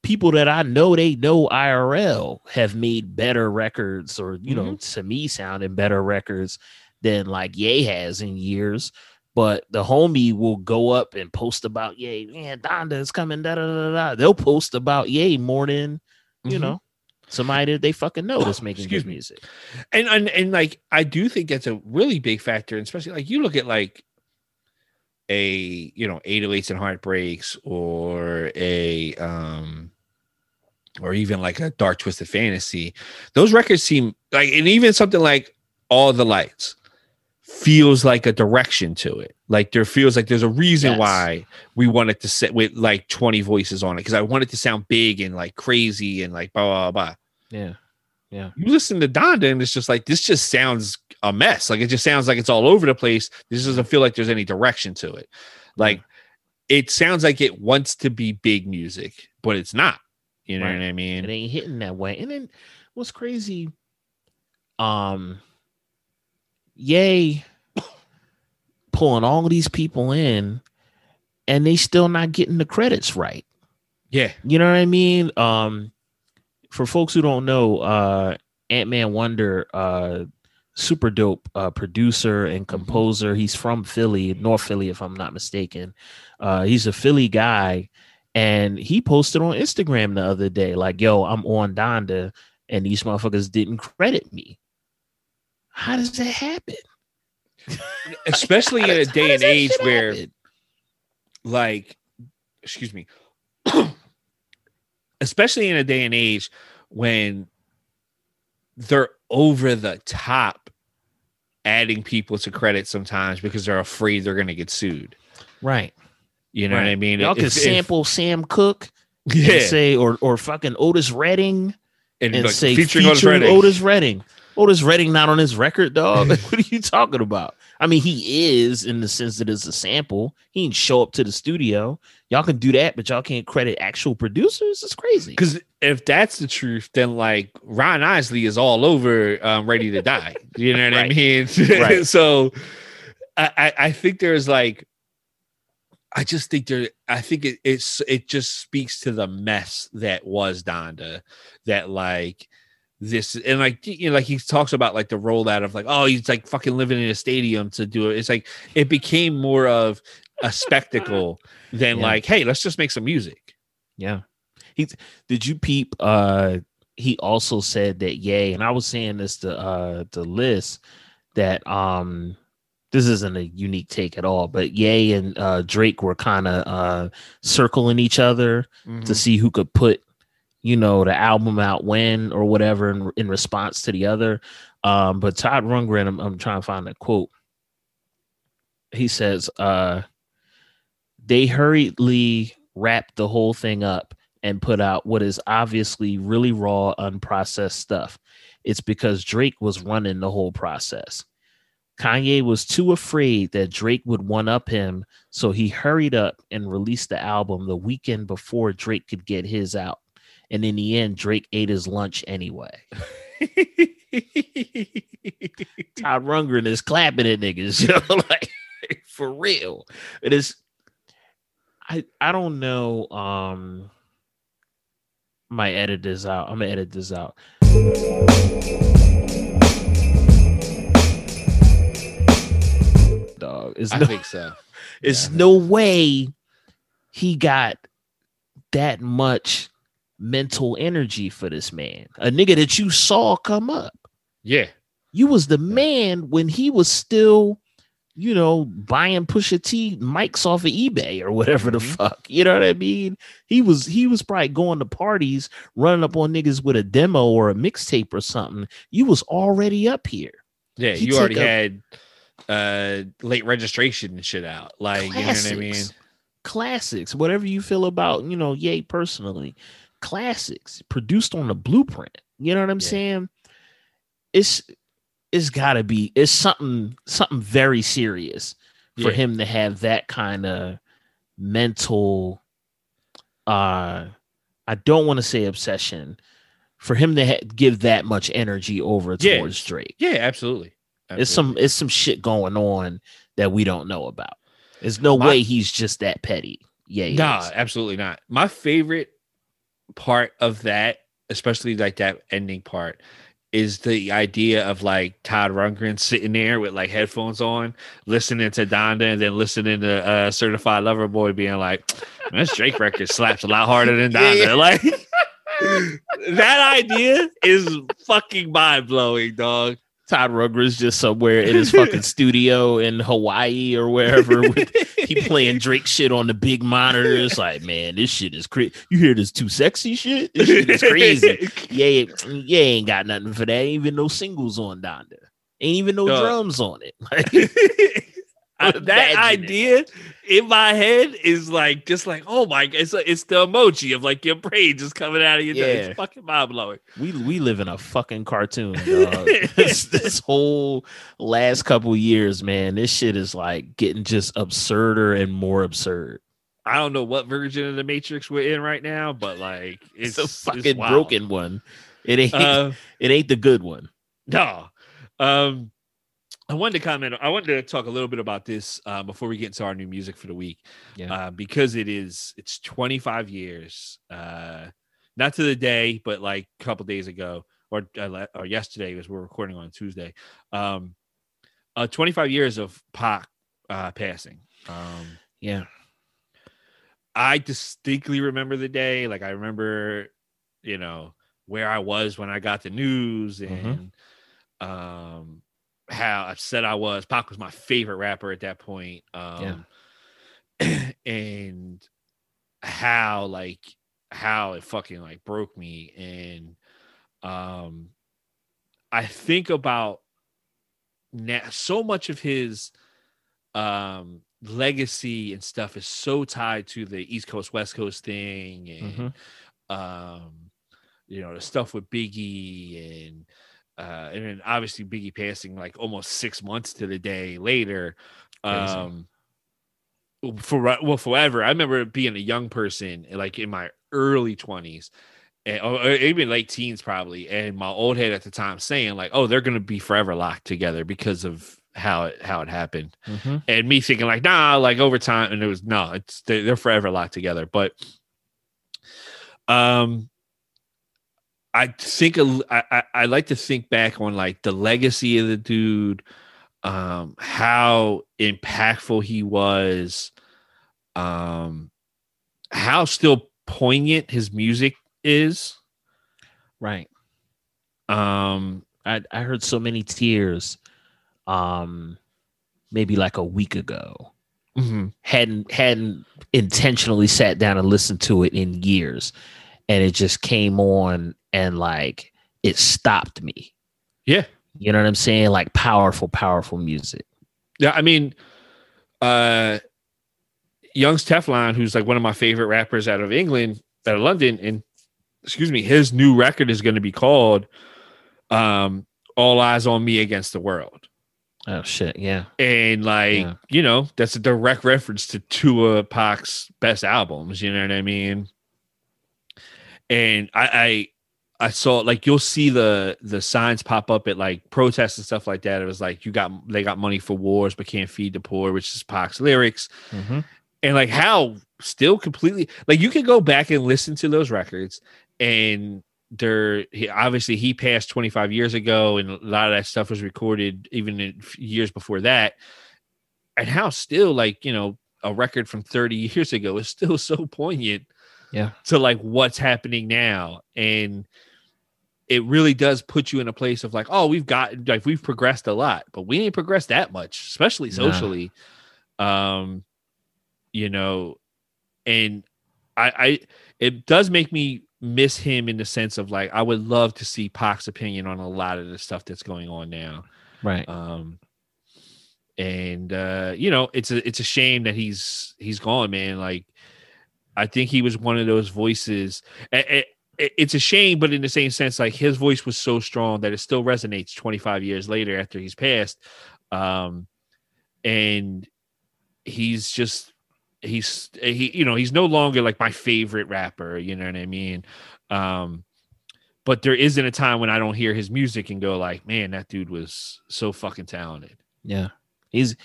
People that I know they know IRL have made better records or you know to me sounding better records than like Ye has in years. But the homie will go up and post about Ye, man, Donda is coming, da da da da. They'll post about Ye more than you Mhm. know somebody that they fucking know that's <coughs> making Excuse good music. and, and and like I do think that's a really big factor, and especially like you look at like a you know 808s and heartbreaks or a um or even like a dark twisted fantasy those records seem like and even something like all the lights feels like a direction to it like there feels like there's a reason Yes. why we wanted to sit with like 20 voices on it because i wanted to sound big and like crazy and like blah blah blah Yeah, Yeah. you listen to Donda and it's just like this just sounds a mess. Like it just sounds like it's all over the place. This doesn't feel like there's any direction to it. Like it sounds like it wants to be big music, but it's not. You know Right. what I mean? it ain't hitting that way. And then what's crazy, um, Ye, pulling all of these people in, and they still not getting the credits right. Yeah. You know what I mean? Um, for folks who don't know, uh, Ant Man Wonder, uh, super dope uh, producer and composer. He's from Philly, North Philly, if I'm not mistaken. Uh, he's a Philly guy, and he posted on Instagram the other day, like, "Yo, I'm on Donda, and these motherfuckers didn't credit me." How does that happen? <laughs> Especially How in a day and age where happen? like excuse me. <clears throat> Especially in a day and age when they're over the top adding people to credit sometimes because they're afraid they're going to get sued. right? You know what I mean? Y'all If- can if- sample Sam Cooke yeah, and say, or or fucking Otis Redding. and, and like, say featuring featuring, Otis Redding. Otis Redding. Otis Redding not on his record, dog. <laughs> what are you talking about? I mean, he is in the sense that it's a sample. He didn't show up to the studio. Y'all can do that, but y'all can't credit actual producers. It's crazy. Because if that's the truth, then like Ron Isley is all over um, Ready to Die. <laughs> You know what I mean? <laughs> Right. so I, I I think there's like I just think there I think it it's it just speaks to the mess that was Donda that like this and like you know like he talks about like the rollout of like oh he's like fucking living in a stadium to do it it's like it became more of a spectacle than Yeah. like hey let's just make some music Yeah. He did you peep uh he also said that Ye, and I was saying this to uh to Liz that um this isn't a unique take at all, but Ye and uh Drake were kind of uh circling each other to see who could put you know the album out when or whatever in, in response to the other um but todd rundgren I'm, I'm trying to find that quote he says uh they hurriedly wrapped the whole thing up and put out what is obviously really raw unprocessed stuff it's because drake was running the whole process kanye was too afraid that drake would one up him so he hurried up and released the album the weekend before drake could get his out and in the end, Drake ate his lunch anyway. <laughs> Todd Rundgren is clapping at niggas, <laughs> you know, like for real. It is. I I don't know. Um, might edit this out. I'm gonna edit this out. Dog, it's I no, think so. <laughs> it's yeah. no way he got that much mental energy for this man. A nigga that you saw come up. Yeah. You was the man when he was still, you know, buying Pusha T mics off of eBay or whatever the Mhm. fuck. You know what I mean? He was he was probably going to parties, running up on niggas with a demo or a mixtape or something. You was already up here. Yeah. He you already had uh late registration and shit out. Like, you know what I mean? Classics. Classics. Whatever you feel about, you know, Ye personally. Classics produced on the blueprint. You know what I'm Yeah. saying? It's it's gotta be it's something something very serious for Yeah. him to have that kind of mental uh I don't want to say obsession for him to ha- give that much energy over Yeah. towards Drake. Yeah, absolutely. It's some it's some shit going on that we don't know about. There's no My- way he's just that petty. Yeah, Nah, is. absolutely not. My favorite part of that, especially like that ending part, is the idea of like Todd Rundgren sitting there with like headphones on, listening to Donda, and then listening to uh, Certified Lover Boy being like, "Man, "This Drake record slaps a lot harder than <laughs> Donda." yeah. <laughs> Like that idea is fucking mind blowing, dog. Todd Rundgren's just somewhere in his fucking <laughs> studio in Hawaii or wherever with he <laughs> playing Drake shit on the big monitor. It's like, man, this shit is crazy. You hear this too sexy shit? This shit is crazy. <laughs> yeah, yeah, ain't got nothing for that. Ain't even no singles on Donda. Ain't even no Dog. drums on it. Like, I- Imagine that it. In my head is like just like oh my it's it's the emoji of like your brain just coming out of your yeah. It's fucking mind blowing we we live in a fucking cartoon, <laughs> dog. this, this whole last couple years, man, this shit is like getting just absurder and more absurd. I don't know what version of the Matrix we're in right now but like <laughs> It's, it's, a fucking wild. broken one. It ain't uh, <laughs> it ain't the good one. no um I wanted to comment I wanted to talk a little bit about this uh, before we get into our new music for the week Yeah. uh, because it is it's 25 years uh not to the day but like a couple days ago or uh, or yesterday as we're recording on tuesday um uh 25 years of Pac uh passing um Yeah. i distinctly remember the day like i remember you know where i was when i got the news and um how upset i was. Pac was my favorite rapper at that point um <clears throat> and how like how it fucking like broke me. And um i think about now so much of his um legacy and stuff is so tied to the east coast west coast thing and um you know the stuff with biggie and uh and then obviously biggie passing like almost six months to the day later um for well forever. I remember being a young person like in my early 20s and, or even late teens probably and my old head at the time saying like oh they're gonna be forever locked together because of how it how it happened. Mhm. and me thinking like nah like over time and it was no it's they're forever locked together. But um i think I like to think back on like the legacy of the dude um how impactful he was um how still poignant his music is Right. um I I heard so many tears um maybe like a week ago. mhm. Hadn't hadn't intentionally sat down and listened to it in years. And it just came on and like it stopped me. yeah You know what I'm saying? Like powerful, powerful music. Yeah, I mean, uh, Young's Teflon, who's like one of my favorite rappers out of England, out of London, and excuse me, his new record is going to be called um, "All Eyes on Me Against the World," Oh shit, yeah. and like Yeah. you know, that's a direct reference to two of Pac's best albums. You know what I mean? And I, I I saw like you'll see the the signs pop up at like protests and stuff like that. It was like you got they got money for wars but can't feed the poor, which is Pac's lyrics. Mhm. And like how still completely like you can go back and listen to those records and there he, obviously he passed 25 years ago and a lot of that stuff was recorded even years before that and how still like you know a record from 30 <laughs> years ago is still so poignant Yeah. to like what's happening now and it really does put you in a place of like oh we've got like we've progressed a lot but we ain't progressed that much especially Nah. socially um you know and i i it does make me miss him in the sense of like i would love to see Pac's opinion on a lot of the stuff that's going on now Right. um and uh you know it's a it's a shame that he's he's gone man like i think he was one of those voices a- a- it- it's a shame but in the same sense like his voice was so strong that it still resonates 25 years later after he's passed. Um and he's just he's he you know he's no longer like my favorite rapper you know what i mean? Um but there isn't a time when i don't hear his music and go like man that dude was so fucking talented. Yeah. He's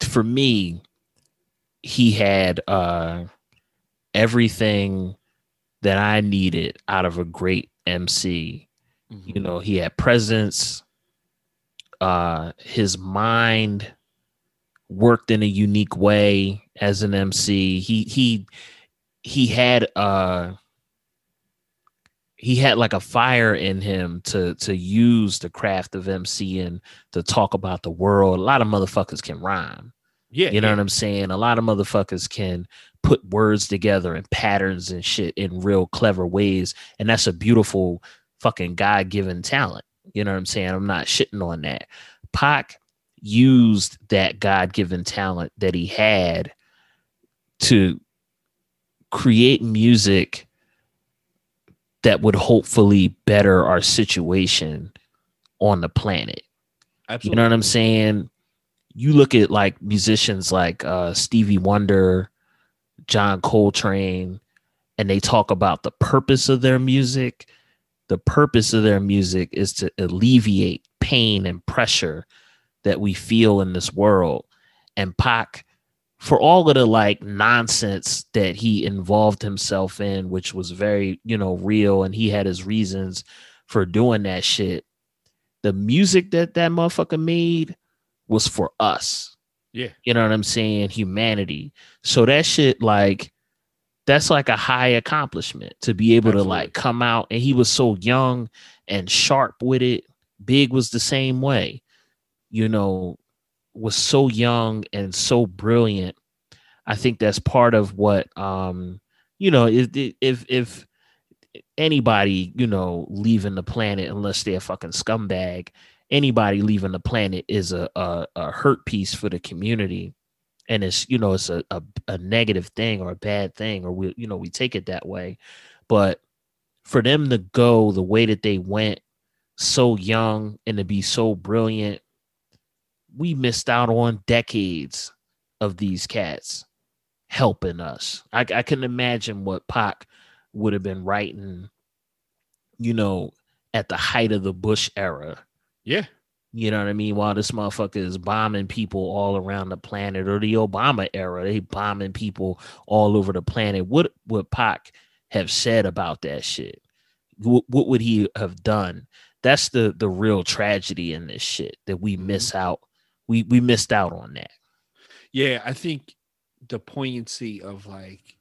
for me, he had uh everything that I needed out of a great MC. You know, he had presence, uh his mind worked in a unique way as an MC. He he he had uh he had like a fire in him to to use the craft of MCing to talk about the world. A lot of motherfuckers can rhyme. yeah You know yeah. what I'm saying? A lot of motherfuckers can put words together and patterns and shit in real clever ways. And that's a beautiful fucking God given talent. You know what I'm saying? I'm not shitting on that. Pac used that God given talent that he had to create music that would hopefully better our situation on the planet. You know what I'm saying? You look at like musicians like uh, Stevie Wonder, John Coltrane, and they talk about the purpose of their music. The purpose of their music is to alleviate pain and pressure that we feel in this world. And Pac, for all of the like nonsense that he involved himself in, which was very, you know, real, and he had his reasons for doing that shit the music that that motherfucker made was for us. Yeah. You know what I'm saying? Humanity. So that shit, like, that's like a high accomplishment to be able Absolutely. to like come out. And he was so young and sharp with it. Big was the same way, you know, was so young and so brilliant. I think that's part of what, um, you know, if if if anybody, you know, leaving the planet unless they're a fucking scumbag, anybody leaving the planet is a a, a hurt piece for the community. And it's you know it's a, a a negative thing or a bad thing or we you know we take it that way, but for them to go the way that they went so young and to be so brilliant, we missed out on decades of these cats helping us. I, I can imagine what Pac would have been writing, you know, at the height of the Bush era. Yeah You know what I mean? While this motherfucker is bombing people all around the planet, or the Obama era, they bombing people all over the planet. What would Pac have said about that shit? What, what would he have done? That's the the real tragedy in this shit that we mm-hmm. miss out. We we missed out on that. Yeah, I think the poignancy of like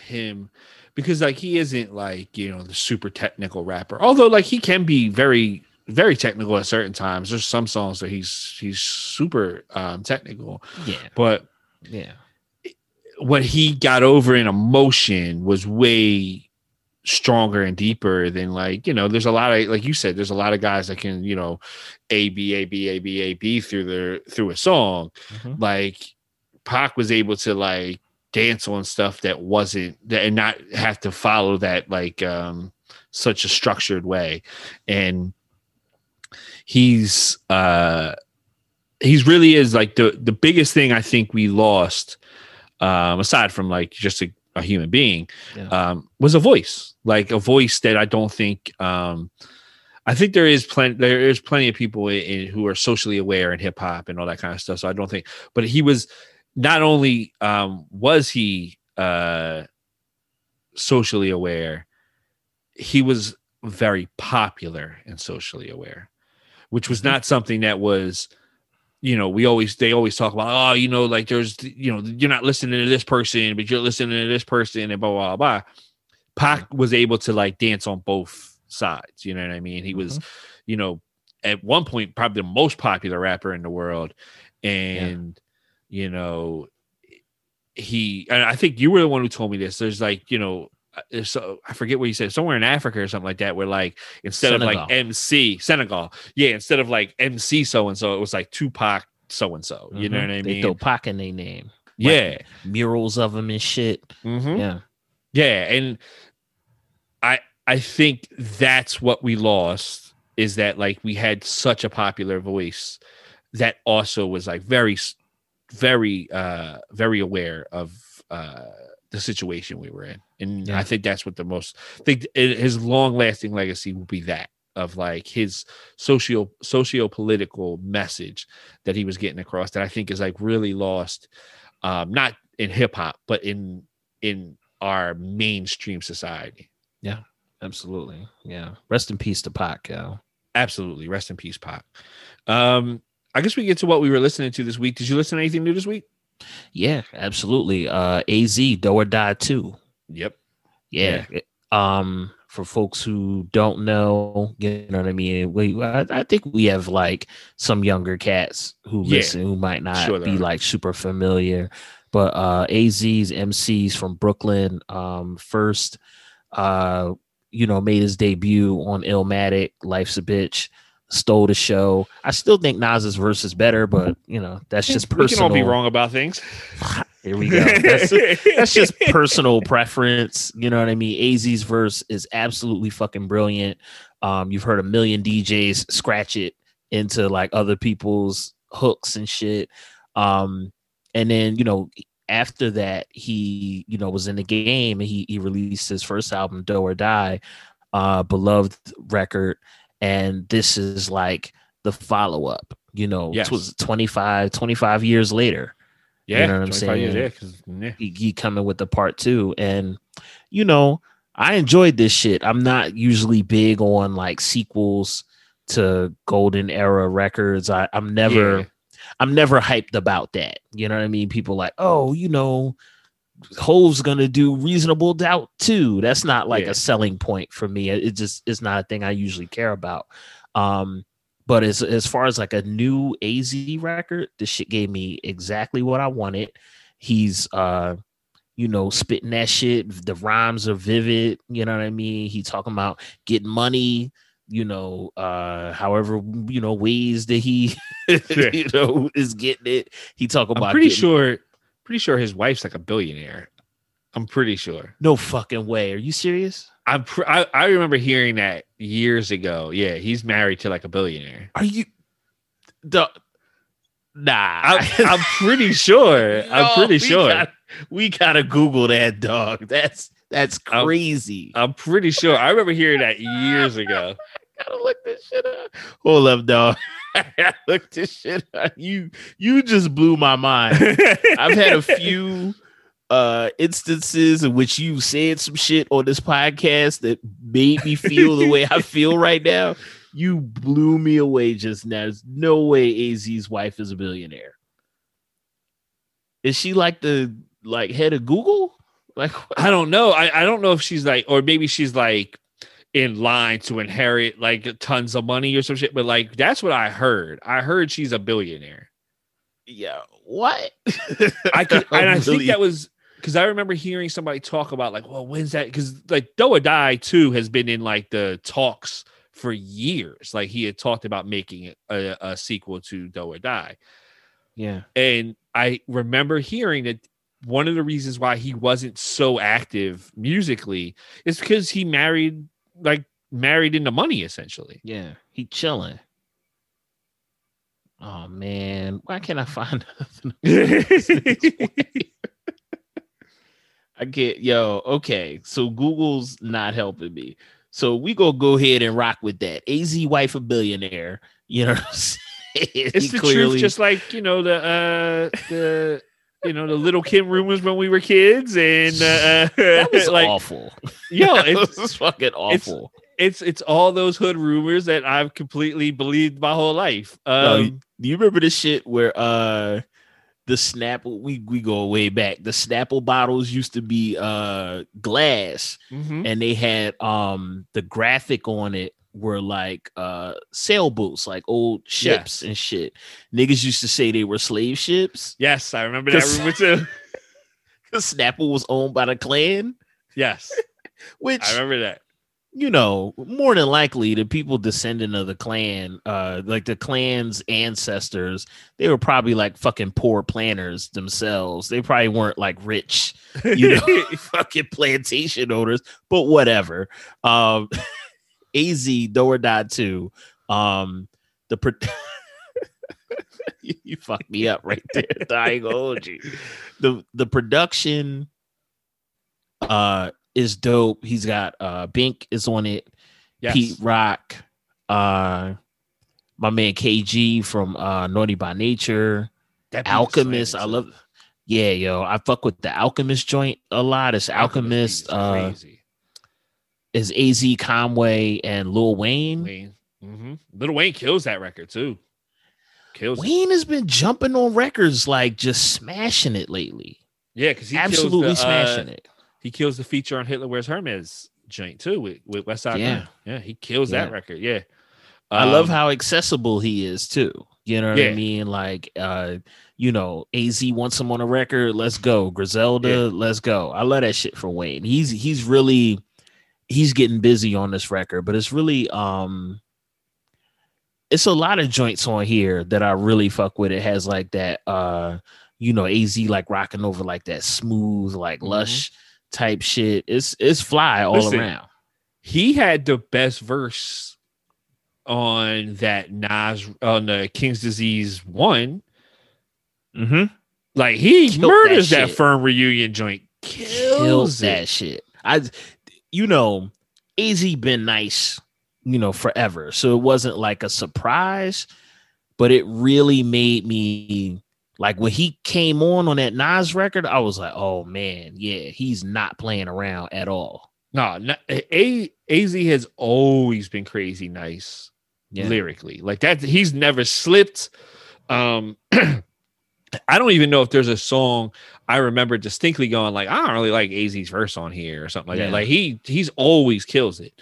him because like he isn't like, you know, the super technical rapper. Although like he can be very very technical at certain times. There's some songs that he's he's super um technical, Yeah, but yeah, what he got over in emotion was way stronger and deeper than like you know there's a lot of like you said there's a lot of guys that can you know a b a b a b a b through their through a song Mhm. like Pac was able to like dance on stuff that wasn't that and not have to follow that like um such a structured way and he's uh he's really is like the the biggest thing I think we lost um aside from like just a, a human being Yeah. um was a voice like a voice that I don't think um I think there is plenty there is plenty of people in, in- who are socially aware in hip hop and all that kind of stuff so I don't think but he was not only um was he uh socially aware he was very popular and socially aware which was Mhm. not something that was you know we always they always talk about oh you know like there's you know you're not listening to this person but you're listening to this person and blah blah blah. Pac was able to like dance on both sides you know what i mean? He was you know at one point probably the most popular rapper in the world and you know he and i think you were the one who told me this. There's like you know so i forget what you said somewhere in africa or something like that where like instead of like mc senegal yeah instead of like mc so and so it was like tupac so and so you know Mhm. what i mean? They throw Pac in their name. yeah Murals of them and shit. Mhm. Yeah. Yeah, and I I think that's what we lost is that like we had such a popular voice that also was like very very uh very aware of uh the situation we were in and Yeah. i think that's what the most I think his long lasting legacy will be that of like his socio socio political message that he was getting across that i think is like really lost um not in hip-hop but in in our mainstream society Yeah, Absolutely. Yeah. Rest in peace to Pac, yo. absolutely rest in peace Pac. um i guess we get to what we were listening to this week did you listen to anything new this week Yeah, absolutely. Uh AZ, Do or Die 2. yep Yeah. Um, for folks who don't know, you know what I mean. We, I, I think we have like some younger cats who Yeah. listen who might not Sure be are. like super familiar. But uh, AZ's MCs from Brooklyn, um, first, uh, you know, made his debut on Illmatic, Life's a Bitch, stole the show. I still think Nas's verse is better, but you know, that's just we can personal. all be wrong about things <sighs> Here we go. That's, that's just <laughs> personal preference. You know what I mean? AZ's verse is absolutely fucking brilliant. Um, you've heard a million DJs scratch it into like other people's hooks and shit. Um, and then you know after that he you know was in the game and he he released his first album Do or Die, uh, beloved record, and this is like the follow up. You know, Yes. it was 25, 25 years later yeah know what I'm 25 years, saying? yeah. he, he coming with the part two and you know i enjoyed this shit i'm not usually big on like sequels to golden era records I, i'm never Yeah. i'm never hyped about that you know what i mean people like oh you know Hove's gonna do reasonable doubt too. That's not like Yeah. a selling point for me. It just it's not a thing I usually care about. Um, but as as far as like a new AZ record, this shit gave me exactly what I wanted. He's uh you know spitting that shit. The rhymes are vivid. You know what I mean? He talking about getting money. You know, uh, however you know ways that he <laughs> you know is getting it. He talk about i'm pretty getting- sure pretty sure his wife's like a billionaire i'm pretty sure No fucking way. Are you serious? I'm pr- I, I remember hearing that years ago yeah he's married to like a billionaire Are you the nah? i'm, I'm pretty sure <laughs> i'm pretty we sure gotta- we gotta Google that dog. That's that's I'm- crazy. i'm pretty sure i remember hearing that years ago gotta look this shit up. Hold up, dog. <laughs> Look this shit up. You you just blew my mind. I've had a few uh instances in which you said some shit on this podcast that made me feel the way I <laughs> feel right now. You blew me away just now. There's no way AZ's wife is a billionaire. Is she like the like head of Google? Like I don't know. I, I don't know if she's like, or maybe she's like in line to inherit like tons of money or some shit. But like, that's what I heard. I heard she's a billionaire. yeah, what? <laughs> I could, and I <laughs> think that was because I remember hearing somebody talk about like, well, when's that? Because like Do or Die too has been in like the talks for years. Like he had talked about making a, a sequel to Do or Die. yeah. And I remember hearing that one of the reasons why he wasn't so active musically is because he married, like, married into money essentially. Yeah, he chilling. Oh man, why can't I find <laughs> <laughs> I get yo, okay. So Google's not helping me. So we gonna go ahead and rock with that. AZ wife a billionaire. You know what I'm <laughs> saying? it's He the truth, just like you know the uh the you know the Lil Kim rumors when we were kids, and uh, <laughs> that was <laughs> like awful. Yeah, <laughs> it's was fucking awful. it's it's all those hood rumors that I've completely believed my whole life. No, Um, you- Do you remember the shit where uh the Snapple we we go way back. The Snapple bottles used to be uh glass mhm. and they had um the graphic on it were like uh sailboats, like old ships Yes. and shit. Niggas used to say they were slave ships Yes, I remember that rumor too. <laughs> because Snapple was owned by the Klan, Yes, <laughs> which I remember that. you know, more than likely the people descending of the Klan, uh, like the Klan's ancestors, they were probably like fucking poor planners themselves. They probably weren't like rich, you <laughs> know, fucking plantation owners, but whatever. Um, AZ Do or Die 2, um, the pro- <laughs> you, fucked me up right there. <laughs> I ain't gonna hold you. The the production uh is dope. He's got uh Bink is on it, Yes. Pete Rock, uh my man Kay Gee from uh Naughty by Nature, That Alchemist. I love yeah, yo. I fuck with the Alchemist joint a lot. It's Alchemist, is uh crazy. Is AZ Conway and Lil Wayne. Wayne. hmm Little Wayne kills that record too. Kills it. Wayne has been jumping on records like just smashing it lately. Yeah, because he Absolutely kills the, smashing uh, it. He kills the feature on Hitler Wears Hermes joint too with, with West Side Yeah. Yeah, he kills that record. Yeah. I love Um, how accessible he is too. You know what Yeah. I mean? Like uh, you know, AZ wants him on a record, let's go. Griselda, Yeah. let's go. I love that shit for Wayne. He's he's really he's getting busy on this record, but it's really um it's a lot of joints on here that I really fuck with. It has like that uh you know, AZ like rocking over like that smooth, like Mhm. lush type shit. It's it's fly all Listen, around. he had the best verse on that Nas on the King's Disease one. Mm-hmm. Like he Killed murders that, shit. firm reunion joint. Kills killed it. that shit. I, you know, AZ been nice, you know, forever. So it wasn't like a surprise, but it really made me like when he came on on that Nas record. I was like, oh man, yeah, he's not playing around at all. No, no A- AZ has always been crazy nice Yeah, lyrically. Like that, he's never slipped. Um, <clears throat> I don't even know if there's a song I remember distinctly going like, I don't really like AZ's verse on here or something like Yeah. that. Like he he's always kills it.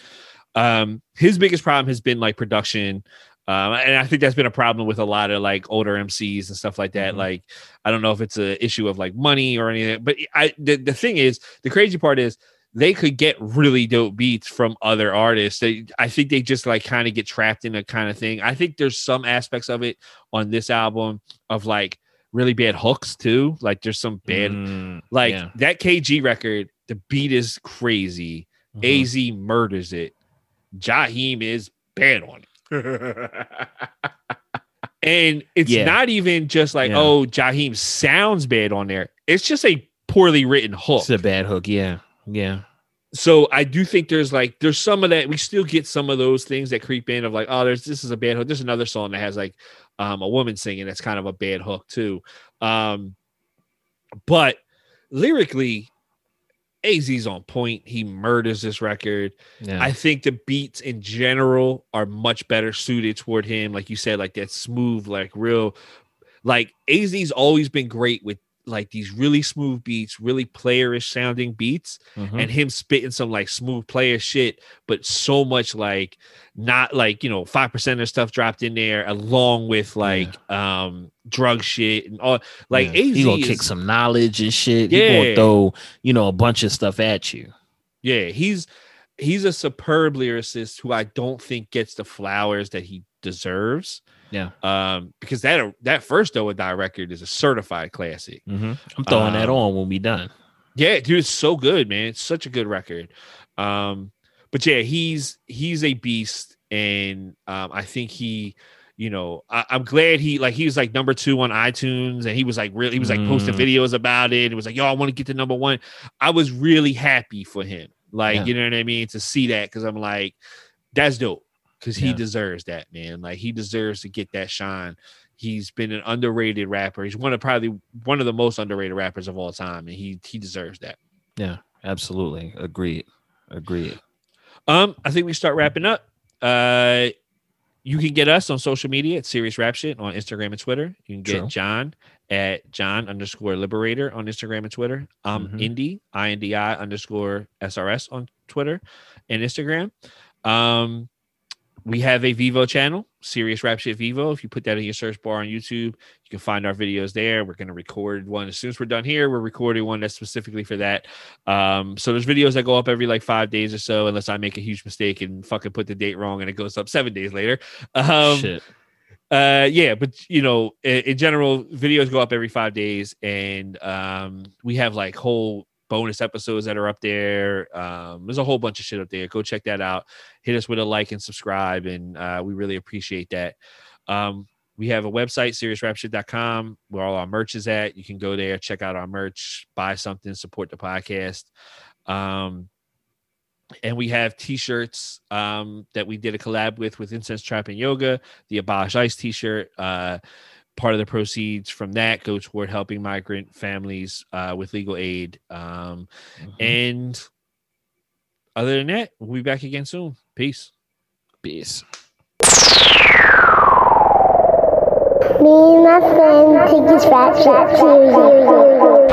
Um, his biggest problem has been like production. Um, and I think that's been a problem with a lot of like older MCs and stuff like that. Mhm. Like, I don't know if it's an issue of like money or anything, but I the, the thing is, the crazy part is they could get really dope beats from other artists. They, I think they just like kind of get trapped in a kind of thing. I think there's some aspects of it on this album of like really bad hooks too. Like there's some bad, Mm, like yeah. that Kay Gee record. The beat is crazy. Mhm. AZ murders it. Jaheim is bad on it. <laughs> and it's Yeah. not even just like, Yeah. oh, Jaheim sounds bad on there. It's just a poorly written hook. It's a bad hook. Yeah, yeah. so I do think there's like there's some of that we still get some of those things that creep in of like oh there's this is a bad hook there's another song that has like um a woman singing that's kind of a bad hook too. Um but lyrically AZ's on point. He murders this record. Yeah. I think the beats in general are much better suited toward him. Like you said like that smooth like real like AZ's always been great with like these really smooth beats really playerish sounding beats Mhm. and him spitting some like smooth player shit, but so much like not like you know five percent of stuff dropped in there, along with like um drug shit and all. Like Yeah. AZ he gonna is, kick some knowledge and shit. He Yeah. gonna throw you know a bunch of stuff at you. yeah, he's he's a superb lyricist who I don't think gets the flowers that he deserves. Yeah. Um, because that that first Do or Die record is a certified classic. Mhm. I'm throwing that Um, on when we done. Yeah, dude, it's so good, man. It's such a good record. Um, but yeah, he's he's a beast, and um, I think he, you know, I, I'm glad he like he was like number two on iTunes, and he was like really he was like posting Mm. videos about it. It was like, yo, I want to get to number one. I was really happy for him, like Yeah. you know what I mean, to see that because I'm like, that's dope because he Yeah. deserves that, man. Like he deserves to get that shine. He's been an underrated rapper. He's one of probably one of the most underrated rappers of all time, and he he deserves that. Yeah, absolutely. Agreed. Agreed. Um, I think we start wrapping up. Uh, you can get us on social media at Serious Rap Shit on Instagram and Twitter. You can get True. John at John underscore Liberator on Instagram and Twitter. I'm Mhm. Indy I N D I underscore SRS on Twitter and Instagram. Um, we have a Vivo channel, Serious Rap Shit Vivo. If you put that in your search bar on YouTube, you can find our videos there. We're going to record one as soon as we're done here. We're recording one that's specifically for that. Um, so there's videos that go up every like five days or so, unless I make a huge mistake and fucking put the date wrong and it goes up seven days later. Um, Shit. uh yeah but you know in, in general videos go up every five days and um we have like whole bonus episodes that are up there um there's a whole bunch of shit up there go check that out hit us with a like and subscribe and uh we really appreciate that um we have a website, seriousrapshit.com, where all our merch is at. You can go there, check out our merch, buy something, support the podcast. Um, and we have t-shirts um, that we did a collab with with Incense Trap and Yoga, the Abolish ICE t-shirt. Uh, part of the proceeds from that go toward helping migrant families uh, with legal aid. Um, Mhm. and other than that, we'll be back again soon. Peace. Peace. Me and my friend take his fat shit seriously.